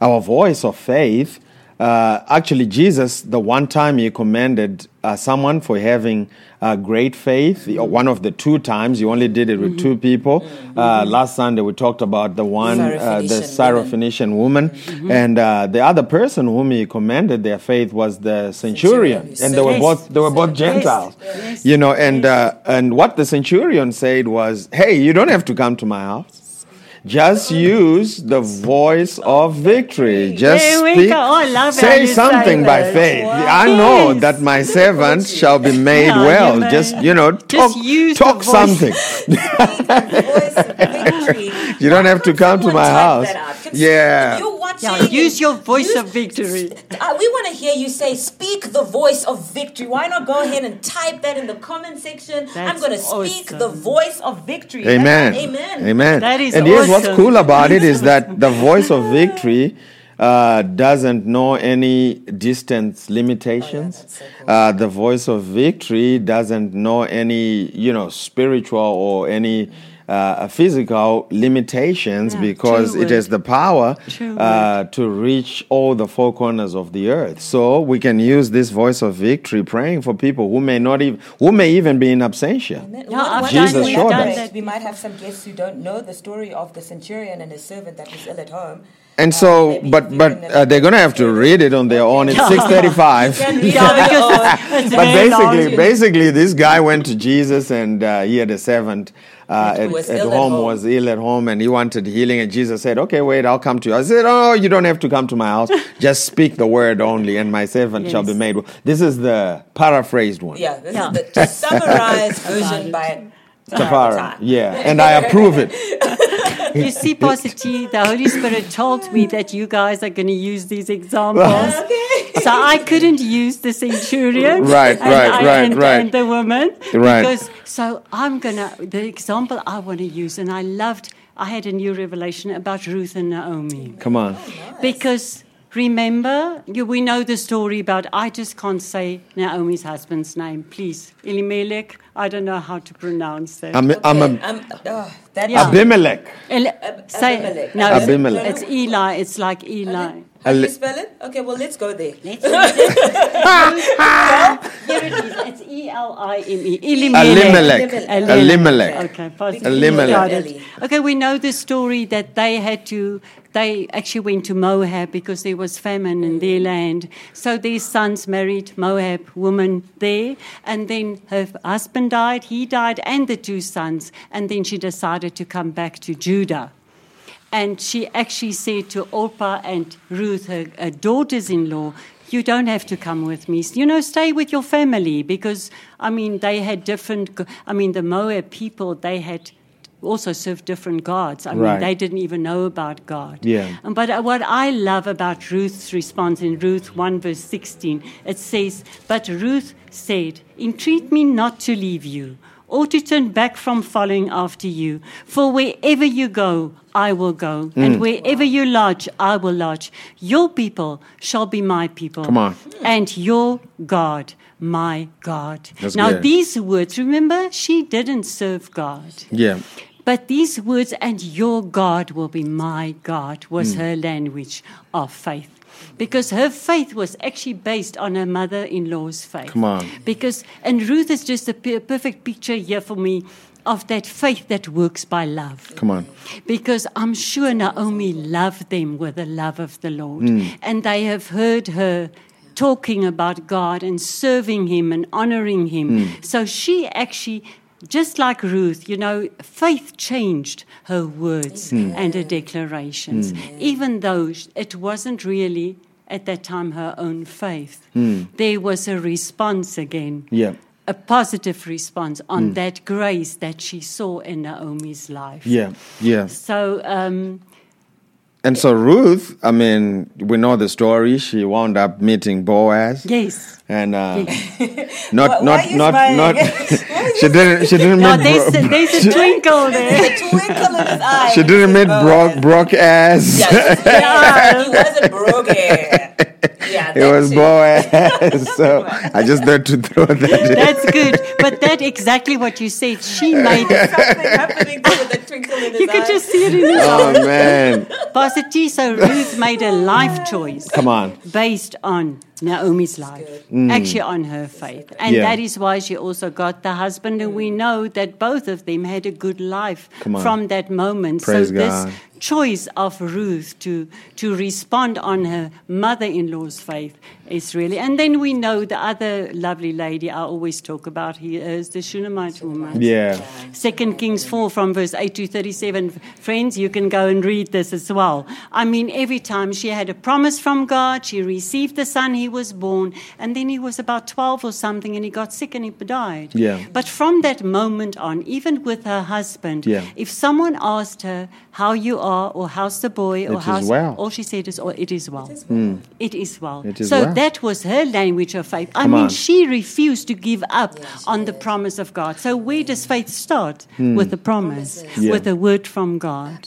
our voice of faith. Uh, actually, Jesus, the one time he commended uh, someone for having uh, great faith, one of the two times, he only did it with two people. Uh, last Sunday, we talked about the one, uh, the Syrophoenician woman, and uh, the other person whom he commended their faith was the centurion, Centurion. and they were both they were both Gentiles. Yes. You know, and uh, and what the centurion said was, "Hey, you don't have to come to my house. Just use the voice of victory. Just speak. Oh, say something by faith. Wow. I know Yes. that my servant shall be made Yeah, well. Just you know, talk, Just talk something. voice of victory. You don't have to come to my house. that out? Yeah. If you're watching, Yeah, use your voice use- of victory. Uh, we want to hear you say, "Speak the voice of victory." Why not go ahead and type that in the comment section? I'm going to speak awesome. the voice of victory. Amen. That's- Amen. Amen. That is and here's what's cool about it is that the voice of victory uh, doesn't know any distance limitations. Oh, that's so cool. uh, the voice of victory doesn't know any, you know, spiritual or any uh, physical limitations Yeah, because true it has the power uh, to reach all the four corners of the earth. So we can use this voice of victory praying for people who may not even, who may even be in absentia. Yeah, What- what Jesus we done- showed elaborate? us. We might have some guests who don't know the story of the centurion and his servant that was ill at home. And Uh, so, maybe but but uh, they're gonna have to read it on their own. It's six thirty-five. Yeah, on their because own. it's But basically, basically, this guy went to Jesus, and uh, he had a servant uh, at, was at home, home. was ill at home, and he wanted healing. And Jesus said, "Okay, wait, I'll come to you." I said, "Oh, you don't have to come to my house. Just speak the word only, and my servant shall be made." well." This is the paraphrased one. Yeah, this Yeah. is the to summarized version by Tafara. Yeah, and I approve it. You see, Pastor T, the Holy Spirit told me that you guys are going to use these examples. So I couldn't use the centurion. Right, and right, I- right, and, right. And the woman. Right. Because, so I'm going to, the example I want to use, and I loved, I had a new revelation about Ruth and Naomi. Come on. Because remember, you, we know the story about, I just can't say Naomi's husband's name. Please, Elimelech, I don't know how to pronounce that. I'm, I'm Okay, a, um, oh, Yeah. Abimelech. El- say, Abimelech. no, Abimelech. it's Eli. It's like Eli. How do you spell it? Okay, well, let's go there. Let's read it. Here it is. It's E L I M E. Elimelech. Elimelech. Elimelech. Okay, fast. Elimelech. Okay, we know the story that they had to. They actually went to Moab because there was famine in their land. So their sons married Moab woman there, and then her husband died. He died, and the two sons. And then she decided to come back to Judah. And she actually said to Orpah and Ruth, her, her daughters in law, You don't have to come with me. You know, stay with your family because, I mean, they had different, I mean, the Moab people, they had also served different gods. I mean, Right. they didn't even know about God. Yeah. But uh, what I love about Ruth's response in Ruth 1, verse 16, it says, But Ruth said, Entreat me not to leave you or to turn back from following after you. For wherever you go, I will go, Mm. and wherever you lodge, I will lodge. Your people shall be my people. Come on. And your God, my God. That's now, good. these words, remember, she didn't serve God. Yeah. But these words, and your God will be my God, was Hmm. her language of faith. Because her faith was actually based on her mother in law's faith. Come on. Because, and Ruth is just a perfect picture here for me of that faith that works by love. Come on. Because I'm sure Naomi loved them with the love of the Lord. Hmm. And they have heard her talking about God and serving Him and honoring Him. Hmm. So she actually, just like Ruth, you know, faith changed her words mm. and her declarations, mm. even though it wasn't really at that time her own faith. Mm. There was a response again Yeah. a positive response on that grace that she saw in Naomi's life. Yeah. Yeah. So, um, And so Ruth, I mean, we know the story. She wound up meeting Boaz. yes. And uh, Why- not, why not, are you not, smiling? not. she didn't. She didn't Now, meet. there's, Bro- a, there's a twinkle there. The twinkle in his eye. she didn't meet Boaz. Brock. Brock ass. Yes, yes, he wasn't broken. Yeah, It that was too. Boaz. so I just had to throw that in. That's good. But that exactly what you said. She made it. Something happening there with the twinkle in his You eye. could just see it in his oh, eyes. Oh man! Pastor T, so Ruth made a life choice Come on. based on Naomi's life, actually on her faith. And Mm. Yeah. that is why she also got the husband. And we know that both of them had a good life from that moment. Praise so God. this choice of Ruth to, to respond on her mother-in-law's faith is really... And then we know the other lovely lady I always talk about here is the Shunammite woman. Yeah. Second Kings 4 from verse 8 to 37. Friends, you can go and read this as well. I mean, every time she had a promise from God, she received the son, he was born, and then he was about 12 or something, and he got sick and he died. Yeah. But from that moment on, even with her husband, Yeah. if someone asked her how you are, or how's the boy, or It is how's well. all she said is, oh, it is well. It is well. It is well. so well. that was her language of faith. I Come mean, on. she refused to give up Yeah, she on the promise of God. So where does faith start? With the promise, Yeah. with a word from God.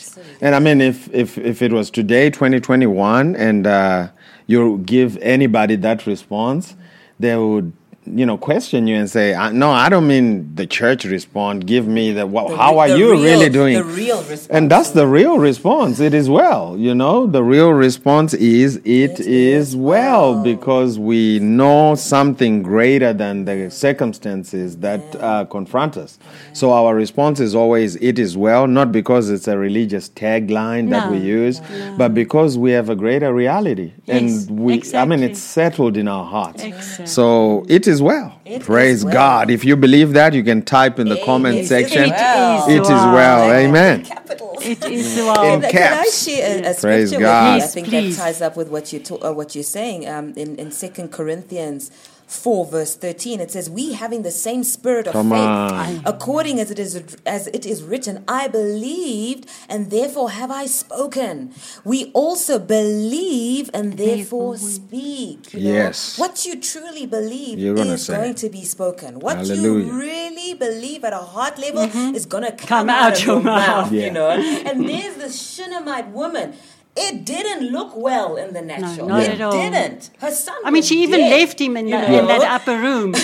And I mean, if if if it was today, 2021, and uh, you give anybody that response, they would. You know, question you and say, "I- "No, I don't mean the church respond. Give me the. Well, The how re- are you real- really doing?" the real response. And that's the real response. It is well. You know, the real response is it It is is well well. because we know something greater than the circumstances that uh, confront us. So our response is always it is well, not because it's a religious tagline that we use, but because we have a greater reality, Yes, and we. I mean, it's settled in our hearts. Exactly. So it is well. It is Praise well. God. If you believe that, you can type in the It comment is section. well. It is well. Amen. Capitals. It is well. In Can, can I share a, a Praise scripture God. with you? I think please. that ties up with what you ta- uh, what you're saying. Um, in in Second Corinthians four verse thirteen, it says, "We having the same spirit of Come faith, on. according as it is as it is written, I believed, and therefore have I spoken. We also believe, and therefore speak." You know? Yes. what you truly believe You're gonna is going to be spoken. What Hallelujah. you really believe at a heart level mm-hmm. is going to come, Come out, out of your your mouth. mouth. Yeah. You know, and there's this Shunammite woman. It didn't look well in the natural. not it at all. didn't. Her son. I mean, she even dead, left him in, the, know? in that upper room.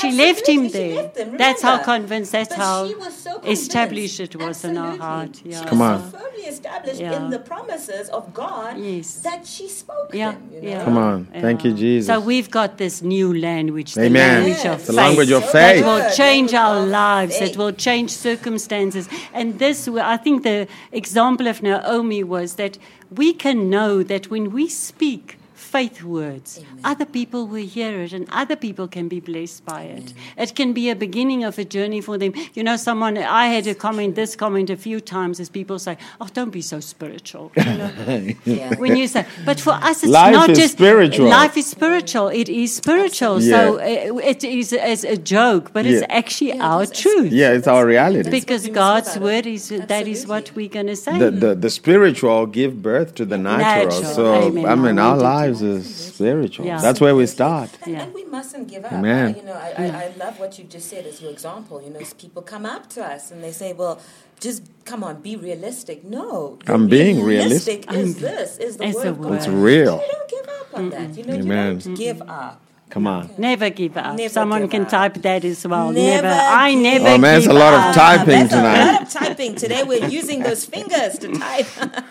She left him she there. left him, That's how convinced, that's But how she was so established it was in her Absolutely. heart. She Yeah. was Come so on. firmly established Yeah. in the promises of God Yes. that she spoke Yeah, them. You know? yeah. Come on. Thank you, Jesus. So we've got this new language, the Amen. language Yes. of The faith. language of So faith. That will change our Language of lives. It will change circumstances. And this, I think the example of Naomi was that we can know that when we speak faith words, other people will hear it and other people can be blessed by it. It can be a beginning of a journey for them. You know, someone, I had a comment, this comment a few times as people say, oh, don't be so spiritual. You know? Yeah. when you say, but for us, it's Life not is just spiritual. Life is spiritual. It is spiritual. So uh, it is as a joke, but it's actually Yeah, our it's- truth. yeah, it's our reality. Because That's what we must God's about word it. is that is what we're going to say. the, the the spiritual give birth to the natural. Natural. So Amen. I mean, our Amen. Lives is spiritual. Yeah. That's where we start. And, Yeah. and we mustn't give up. Amen. I, you know, I, I, I love what you just said as your example. You know, people come up to us and they say, "Well, just come on, be realistic." No, I'm being realistic. Is this is the It's word God? word. It's real. You don't give up on that. You know, Amen. you don't give up. Come on. Never give up. Never Someone give can up. type that as well. Never Never. I give never Oh, man, it's a lot of up. typing That's a lot of typing today. We're using those fingers to type.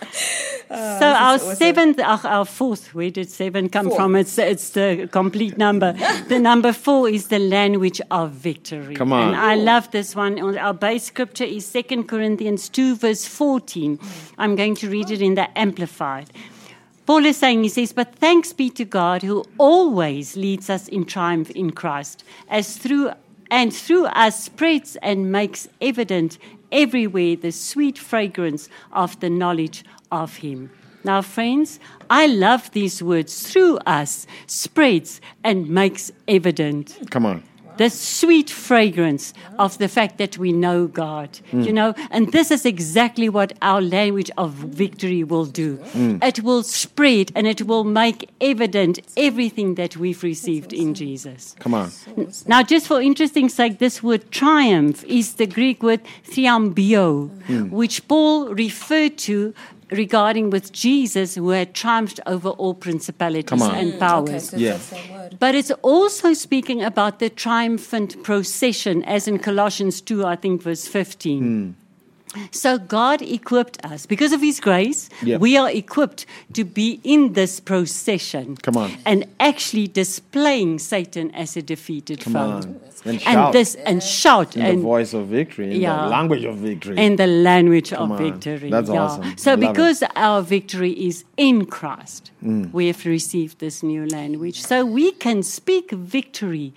So our awesome. seventh, uh, our fourth, where did seven come Four. from? It's it's the complete number. the number four is the language of victory. Come on. And I love this one. Our base scripture is Second Corinthians two verse fourteen. I'm going to read it in the Amplified. Paul is saying, he says, But thanks be to God who always leads us in triumph in Christ, as through and through us spreads and makes evident everywhere the sweet fragrance of the knowledge of him. Now, friends, I love these words. Through us spreads and makes evident Come on. the sweet fragrance of the fact that we know God, mm. you know, and this is exactly what our language of victory will do. Mm. It will spread and it will make evident everything that we've received in Jesus. Come on. Now, just for interesting sake, this word triumph is the Greek word triambio, mm. which Paul referred to regarding with Jesus who had triumphed over all principalities Come on. and mm, Okay, powers. so Yeah. that's the same word. But it's also speaking about the triumphant procession, as in Colossians 2, I think, verse 15. Hmm. So God equipped us because of His grace. Yeah. We are equipped to be in this procession. Come on. and actually displaying Satan as a defeated Come foe. on. And And shout this and shout in the voice of victory, in Yeah. the language of victory. in the language Come of on. victory. That's yeah. awesome. So I love it. because our victory is in Christ, Mm. we have received this new language. So we can speak victory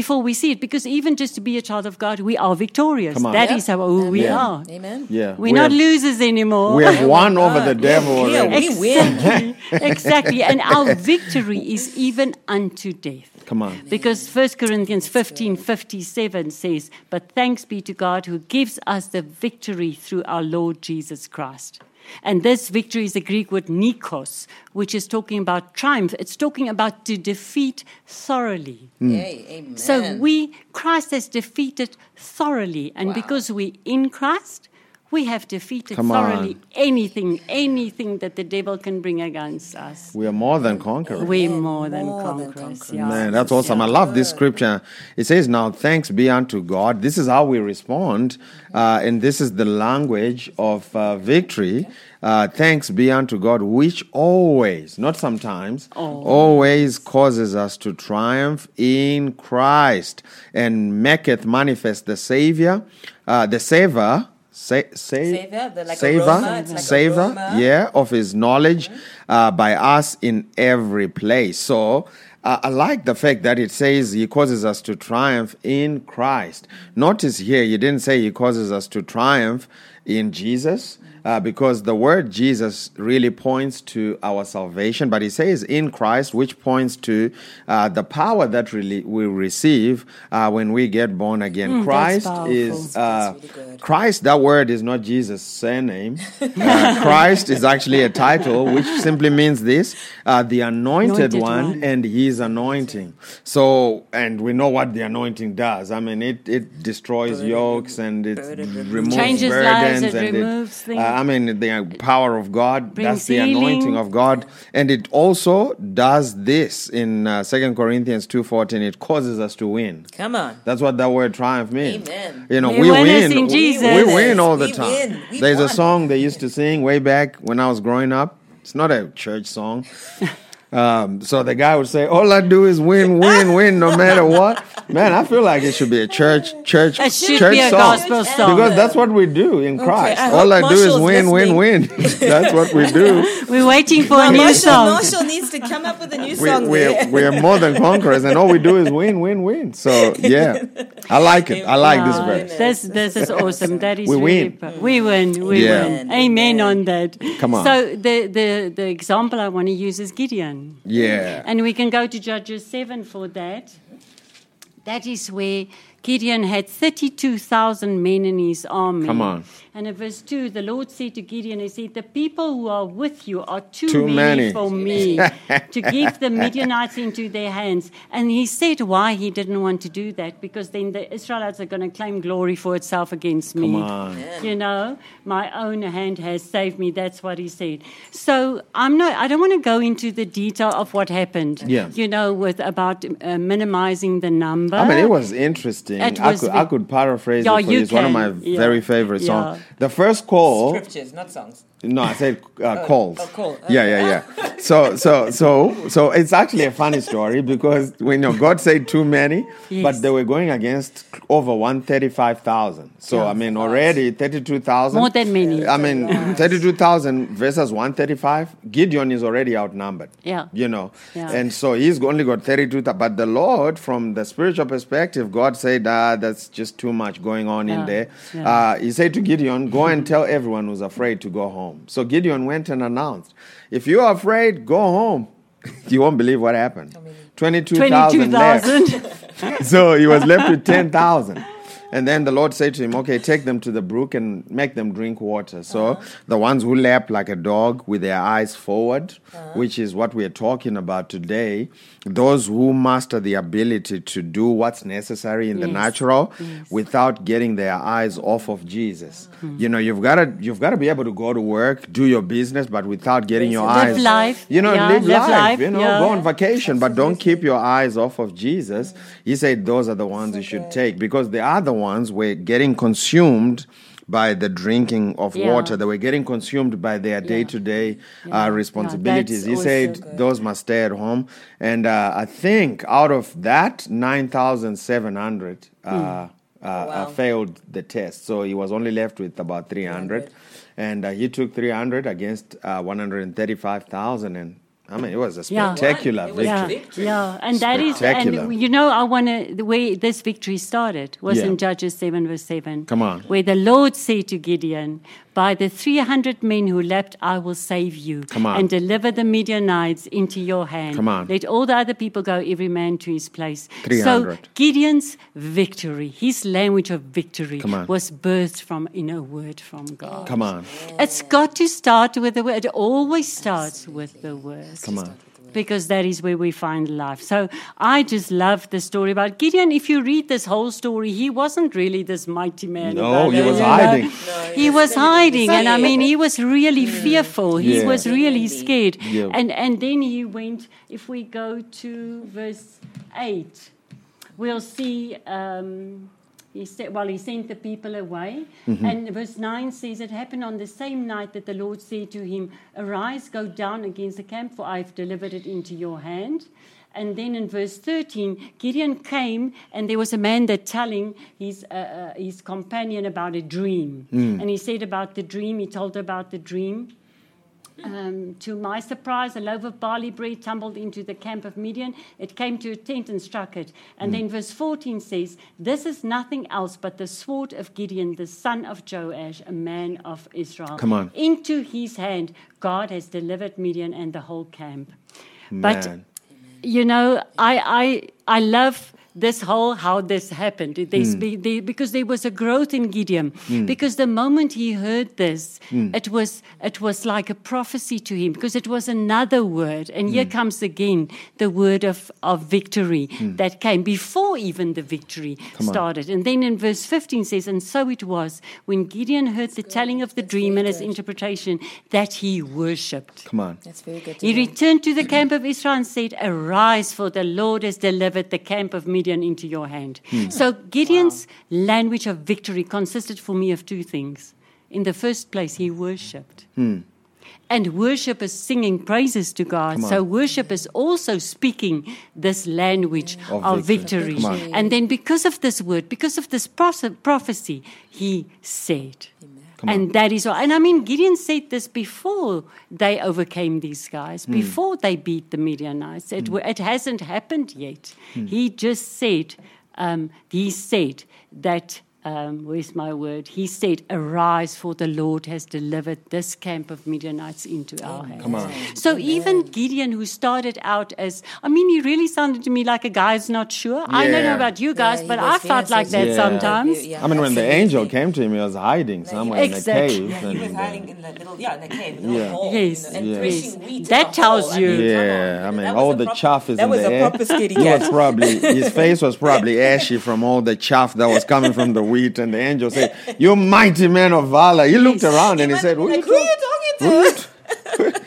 before we see it. Because even just to be a child of God, we are victorious. Come on. That Yep. is how who we Yeah. are. Amen. Yeah. We're we not have, losers anymore. we have won over the devil Yeah, already. we win. exactly. exactly. And our victory is even unto death. Come on. Because 1 Corinthians 15 57 says, But thanks be to God who gives us the victory through our Lord Jesus Christ. And this victory is the Greek word nikos, which is talking about triumph. It's talking about to defeat thoroughly. Hmm. Yay, amen. So we, Christ has defeated thoroughly. And Wow. because we're in Christ, we have defeated Come thoroughly on. anything, anything that the devil can bring against us. We are more than conquerors. We're Amen. more than More than conquerors. conquerors. yeah. Man, that's awesome. I love this scripture. It says, Now thanks be unto God. This is how we respond, uh, and this is the language of uh, victory. Uh, thanks be unto God, which always, not sometimes, always causes us to triumph in Christ and maketh manifest the Savior, uh, the Savior. Sa- sa- Savor, the- like savor, like savor, yeah, of his knowledge uh, by us in every place. So uh, I like the fact that it says he causes us to triumph in Christ. Notice here, he didn't say he causes us to triumph in Jesus. Uh, because the word Jesus really points to our salvation, but he says in Christ, which points to uh, the power that really we receive uh, when we get born again. Mm, Christ is uh, really. Christ, that word is not Jesus' surname. Uh, Christ is actually a title, which simply means this uh, the anointed, Anointed one, one. and his anointing. So, and we know what the anointing does. I mean, it, it destroys Burden- yokes and it burden removes Changes lives, burdens. it and removes uh, things. I mean, the power of God, Brings that's the healing. anointing of God. And it also does this in uh, 2 Corinthians 2.14. It causes us to win. Come on. That's what that word triumph means. Amen. You know, We we, win. in We- Jesus. We win all the We time. There's a song they used to sing way back when I was growing up. It's not a church song. Um, so the guy would say, "All I do is win, win, win, no matter what." Man, I feel like it should be a church, church, It should church be a song gospel song. because that's what we do in Christ. I All I hope do is win, win, listening. win. that's what we do. We're waiting for a new Marshall, song. Marshall needs to come up with a new We, song. we're, we're more than conquerors, and all we do is win, win, win. So yeah, I like it. I like this Ah, verse. This, this is awesome. That is We really win. pro- We win. We Yeah. win. Amen on that. Come on. So the, the, the example I want to use is Gideon. Yeah. And we can go to Judges 7 for that. That is where Gideon had 32,000 men in his army. Come on. And in verse 2, the Lord said to Gideon, He said, The people who are with you are too, Too many, many. for me to give the Midianites into their hands. And he said why he didn't want to do that, because then the Israelites are going to claim glory for itself against me. Come on. You know, my own hand has saved me. That's what he said. So I'm not. I don't want to go into the detail of what happened. Yeah. You know, with about uh, minimizing the number. I mean, it was interesting. It I could I could paraphrase Yeah, it for you you. It's one of my. Yeah. very favorite Yeah. songs. The first call. Scriptures, not songs. No, I said uh, calls. oh, call. Yeah, yeah, yeah. So, so, so, so it's actually a funny story because when you know God said too many, but they were going against over one thirty-five thousand. So Yeah. I mean, already thirty-two thousand. More than many. I mean, thirty-two thousand versus one thirty-five. Gideon is already outnumbered. Yeah. You know, Yeah. and so he's only got thirty-two. But the Lord, from the spiritual perspective, God said, ah, that's just too much going on in there. Yeah. Uh, he said to Gideon, Go and tell everyone who's afraid to go home. So Gideon went and announced, If you're afraid, go home. you won't believe what happened. 22,000 left. so he was left with 10,000. And then the Lord said to him, Okay, take them to the brook and make them drink water. So the ones who lap like a dog with their eyes forward, which is what we're talking about today, those who master the ability to do what's necessary in the Yes. natural without getting their eyes off of Jesus. You know, you've got to you've got to be able to go to work, do your business, but without getting your Live eyes life. you know, Yeah, live, live life, life, You know, yeah. go on vacation, but don't keep your eyes off of Jesus. He said those are the ones you should take because the other ones were getting consumed by the drinking of Yeah. water. They were getting consumed by their day to day responsibilities. He said good. those must stay at home. And uh, I think out of that, 9,700 uh, uh, uh, wow. failed the test. So he was only left with about 300. And uh, he took 300 against uh, 135,000 and I mean, it was a spectacular Yeah, victory. yeah, and that is, and you know, I want to. The way this victory started was Yeah. in Judges seven verse seven. Come on. where the Lord said to Gideon, "By the three hundred men who left, I will save you, Come on. and deliver the Midianites into your hand. Come on. let all the other people go, every man to his place." 300. So Gideon's victory, his language of victory, was birthed from in a word from God. Come on. It's got to start with the word. It always starts with the word Come on. Because that is where we find life. So I just love the story about Gideon. If you read this whole story, he wasn't really this mighty man. No, about he it, was you know. hiding. He was hiding, and I mean, he was really fearful. He Yeah. was really scared. Yeah. And and then he went. If we go to verse eight, we'll see. Um, he said, well, he sent the people away. Mm-hmm. And verse 9 says, It happened on the same night that the Lord said to him, Arise, go down against the camp, for I've delivered it into your hand. And then in verse 13, Gideon came, and there was a man that telling his, uh, uh, his companion about a dream. Mm. And he said about the dream, he told about the dream. Um, to my surprise, a loaf of barley bread tumbled into the camp of Midian. It came to a tent and struck it. And Hmm. then verse 14 says, This is nothing else but the sword of Gideon, the son of Joash, a man of Israel. Come on. Into his hand, God has delivered Midian and the whole camp. But you know, I, I, I love this whole how this happened. Hmm. There's be, there, because there was a growth in Gideon. Because the moment he heard this, Hmm. it was it was like a prophecy to him. Because it was another word, and Hmm. here comes again the word of of victory that came before even the victory on. started. And then in verse 15 says, and so it was when Gideon heard the telling of the dream and its interpretation that he worshipped. Come on. That's very good. He know. returned to the camp of Israel and said, Arise, for the Lord has delivered the camp of Midian into your hand. Hmm. So Gideon's language of victory consisted for me of two things. In the first place, he worshipped. Hmm. And worship is singing praises to God. So worship is also speaking this language Of of, victory. victory. And then because of this word, because of this prophecy, he said. Come on. And that is all. And I mean, Gideon said this before they overcame these guys, Hmm. before they beat the Midianites. It, wa- it hasn't happened yet. Hmm. He just said, um, he said that. Um, where's my word? He said, Arise, for the Lord has delivered this camp of Midianites into our hands. Come on. So even Gideon, who started out as, I mean, he really sounded to me like a guy who's not sure. I don't know about you guys, he but was I felt very like that Yeah. sometimes. Yeah, I mean, when the angel came to him, he was hiding somewhere Exactly. in a Yeah, cave. he was hiding in the little, yeah, in the cave, little Yeah. hole, Yes, you know, and yes. threshing wheat. in That the hole. tells I you. mean, Yeah. I mean, all the prop- chaff is That in was the a air. proper skitty He was cat. probably his face was probably ashy from all the chaff that was coming from the wheat, and the angel said, "You mighty man of valor." He looked Yes. around and he said, "Who like, you who are you talking to?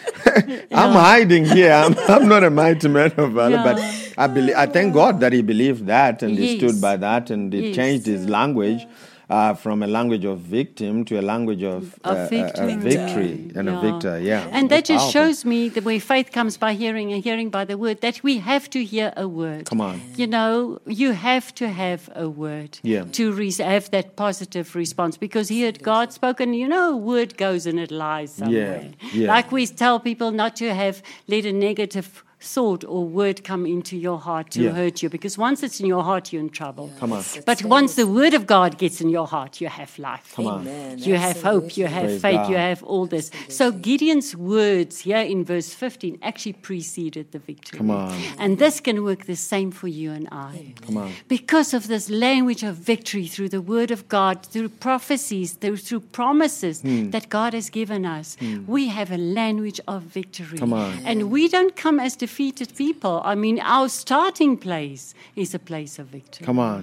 I'm hiding here. I'm, I'm not a mighty man of valor, Yeah. but I believe. I thank God that he believed that and he stood by that, and he Yes. changed his language. Uh, from a language of victim to a language of, Of uh, victory. a victory and a victor, yeah. And that just powerful. shows me the way faith comes by hearing and hearing by the word, that we have to hear a word. Come on. You know, you have to have a word Yeah. to re- have that positive response because he had God spoken. You know, a word goes and it lies somewhere. yeah. Like we tell people not to have, let a negative thought or word come into your heart to Yeah. hurt you because once it's in your heart, you're in trouble. Come on. But once the word of God gets in your heart, you have life. Come on. Amen. You have hope, you have Praise faith, God. you have all this. So Gideon's words here in verse 15 actually preceded the victory. Come on. And this can work the same for you and I. Come on. Because of this language of victory through the word of God, through prophecies, through, through promises Hmm. that God has given us, we have a language of victory. Come on. And we don't come as defeated people. I mean, our starting place is a place of victory. Come on.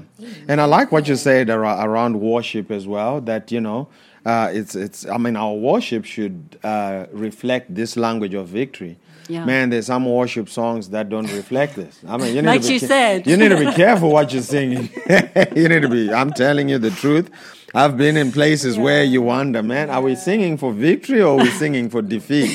And I like what you said around worship as well. That you know, uh, it's it's. I mean, our worship should uh, reflect this language of victory. Yeah. Man, there's some worship songs that don't reflect this. I mean, you need Like to be you said. you need to be careful what you're singing. you need to be. I'm telling you the truth. I've been in places where you wonder, man, are we singing for victory or are we singing for defeat?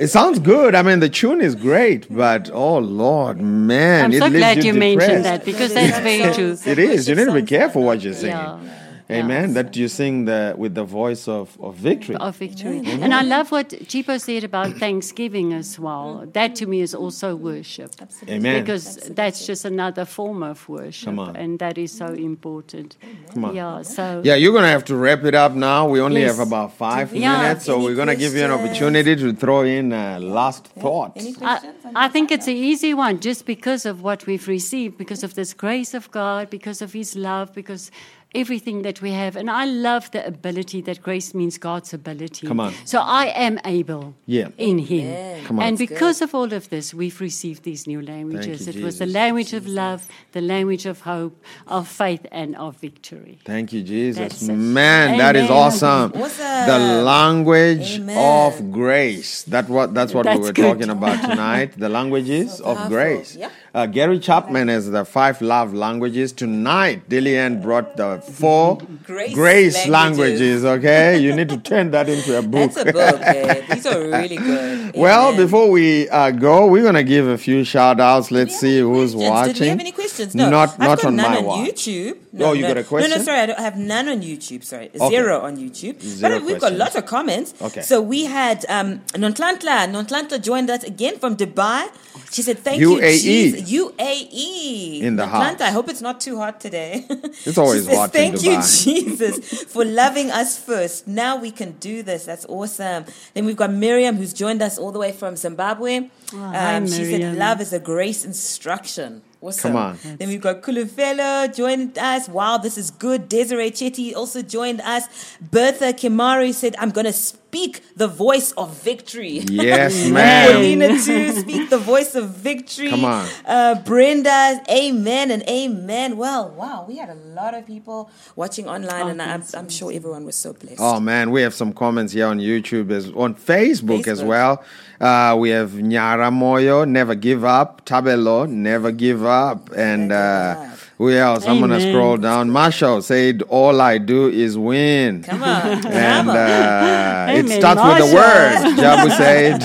It sounds good. I mean, the tune is great, but oh Lord, man, I'm so glad you depressed. mentioned that because that's very true. It is. You need to be careful what you're singing. Yeah. Amen. That you sing the with the voice of, of victory. of victory. Mm-hmm. And I love what Chipo said about Thanksgiving as well. That to me is also worship. Amen. Because that's just another form of worship. Come on. And that is so important. Come on. Yeah, so Yeah, you're gonna have to wrap it up now. We only Yes. have about five Yeah. minutes, so Any we're gonna give you an opportunity to throw in a last thought. Any I, questions? on I think it's an easy one just because of what we've received, because of this grace of God, because of His love, because everything that we have. And I love the ability that grace means God's ability. Come on. So I am able Yeah. in Him. Amen. Come on. And That's because of all of this, we've received these new languages. you, it was the Jesus. language of love, the language of hope, of faith, and of victory. Thank you, Jesus. That's it. Man, that is Amen. awesome. Awesome. The language Amen. of grace. That what that's what we were good. talking about tonight. The languages So of grace. Yep. Uh, Gary Chapman has the five love languages. Tonight, Dillian brought the four Grace languages. languages. Okay, you need to turn that into a book. That's a book. eh? These are really good. Well, Amen. before we uh, go, we're gonna give a few shout outs. Let's see who's questions? watching. Did we have any questions? No, Not I've not got on none my on watch. YouTube. Oh, you no. got a question? No, no, sorry, I, don't, have none on YouTube. Sorry, Okay. zero on YouTube. Zero but we've got lots of comments. Okay. So we had um, Nonhlanhla. Nonhlanhla joined us again from Dubai. She said, "Thank UAE. you, Jesus. UAE In the house. I hope it's not too hot today. It's always says, hot in Thank you, Dubai." Jesus, for loving us first. Now we can do this. That's awesome. Then we've got Miriam, who's joined us all the way from Zimbabwe. hi, Um, she said, "Love is a grace instruction." Awesome. Come on. Then we've got Kulufelo joined us. Wow, this is good. Desiree Chetty also joined us. Bertha Kimari said, I'm going to speak the voice of victory. Yes, man. Paulina too, speak the voice of victory. Come on. Uh, Brenda, amen and amen. Well, wow, we had a lot of people watching online, and I'm, I'm sure everyone was so blessed. Oh man, we have some comments here on YouTube as on Facebook, as well. Uh, we have Nyara Moyo, never give up. Thabelo, never give up. And Never uh, give up. We else. I'm gonna scroll down. Marshall said, "All I do is win." Come on. And uh, it Amen, starts with the word, Jabu said.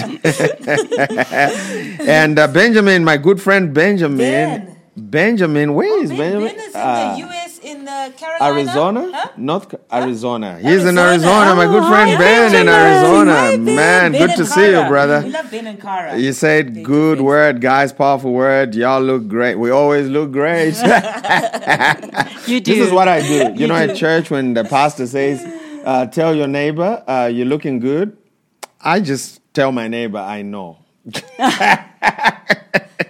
and uh, Benjamin, my good friend Benjamin. Ben. Benjamin, where is Ben, Benjamin? ben is Carolina. Arizona? Huh? North Arizona. He's in Arizona. Arizona. My good Oh, friend hi, Ben in Arizona. Hi, Ben. Man, Ben good and to see you, Kara. We brother. love Ben and Kara. You said Thank good word, guys. Powerful word. Y'all look great. We always look great. You do. this is what I do. You know, at church when the pastor says, uh, "Tell your neighbor uh, you're looking good," I just tell my neighbor I know.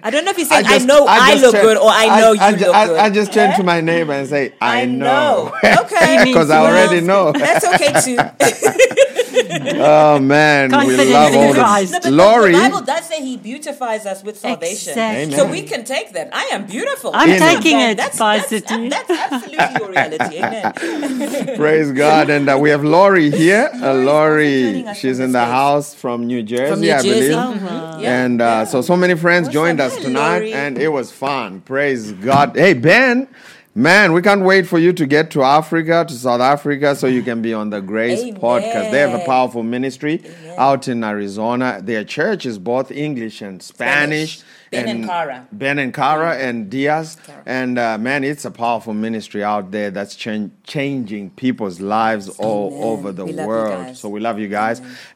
I don't know if he's saying I, just- know I, just look turn- good or I know you I, look I, good. I just turn to my neighbor and say, "I, I know. know," Okay. because I Well, already know. That's okay too. Oh man, we love in all Christ. the No, but Lori. The Bible does say He beautifies us with salvation. Exactly. So we can take that. I am beautiful. I'm In- taking it, That's, Pastor that's, T. that's absolutely your reality. Amen. Praise God. And uh, we have Lori here. Uh, Lori's also Lori, she's in the the States. house from New Jersey, From New I Jersey. believe. Mhm. Yeah. And uh, so, so many friends Awesome. joined us tonight, Lori. and it was fun. Praise God. Hey, Ben, man, we can't wait for you to get to Africa, to South Africa, so you can be on the Grace Amen. podcast. They have a powerful ministry Amen. out in Arizona. Their church is both English and Spanish. Spanish. Ben and Cara. Ben and Cara and Diaz. Cara. And uh, man, it's a powerful ministry out there that's chan- changing people's lives all Amen. over the We world. So we love you guys.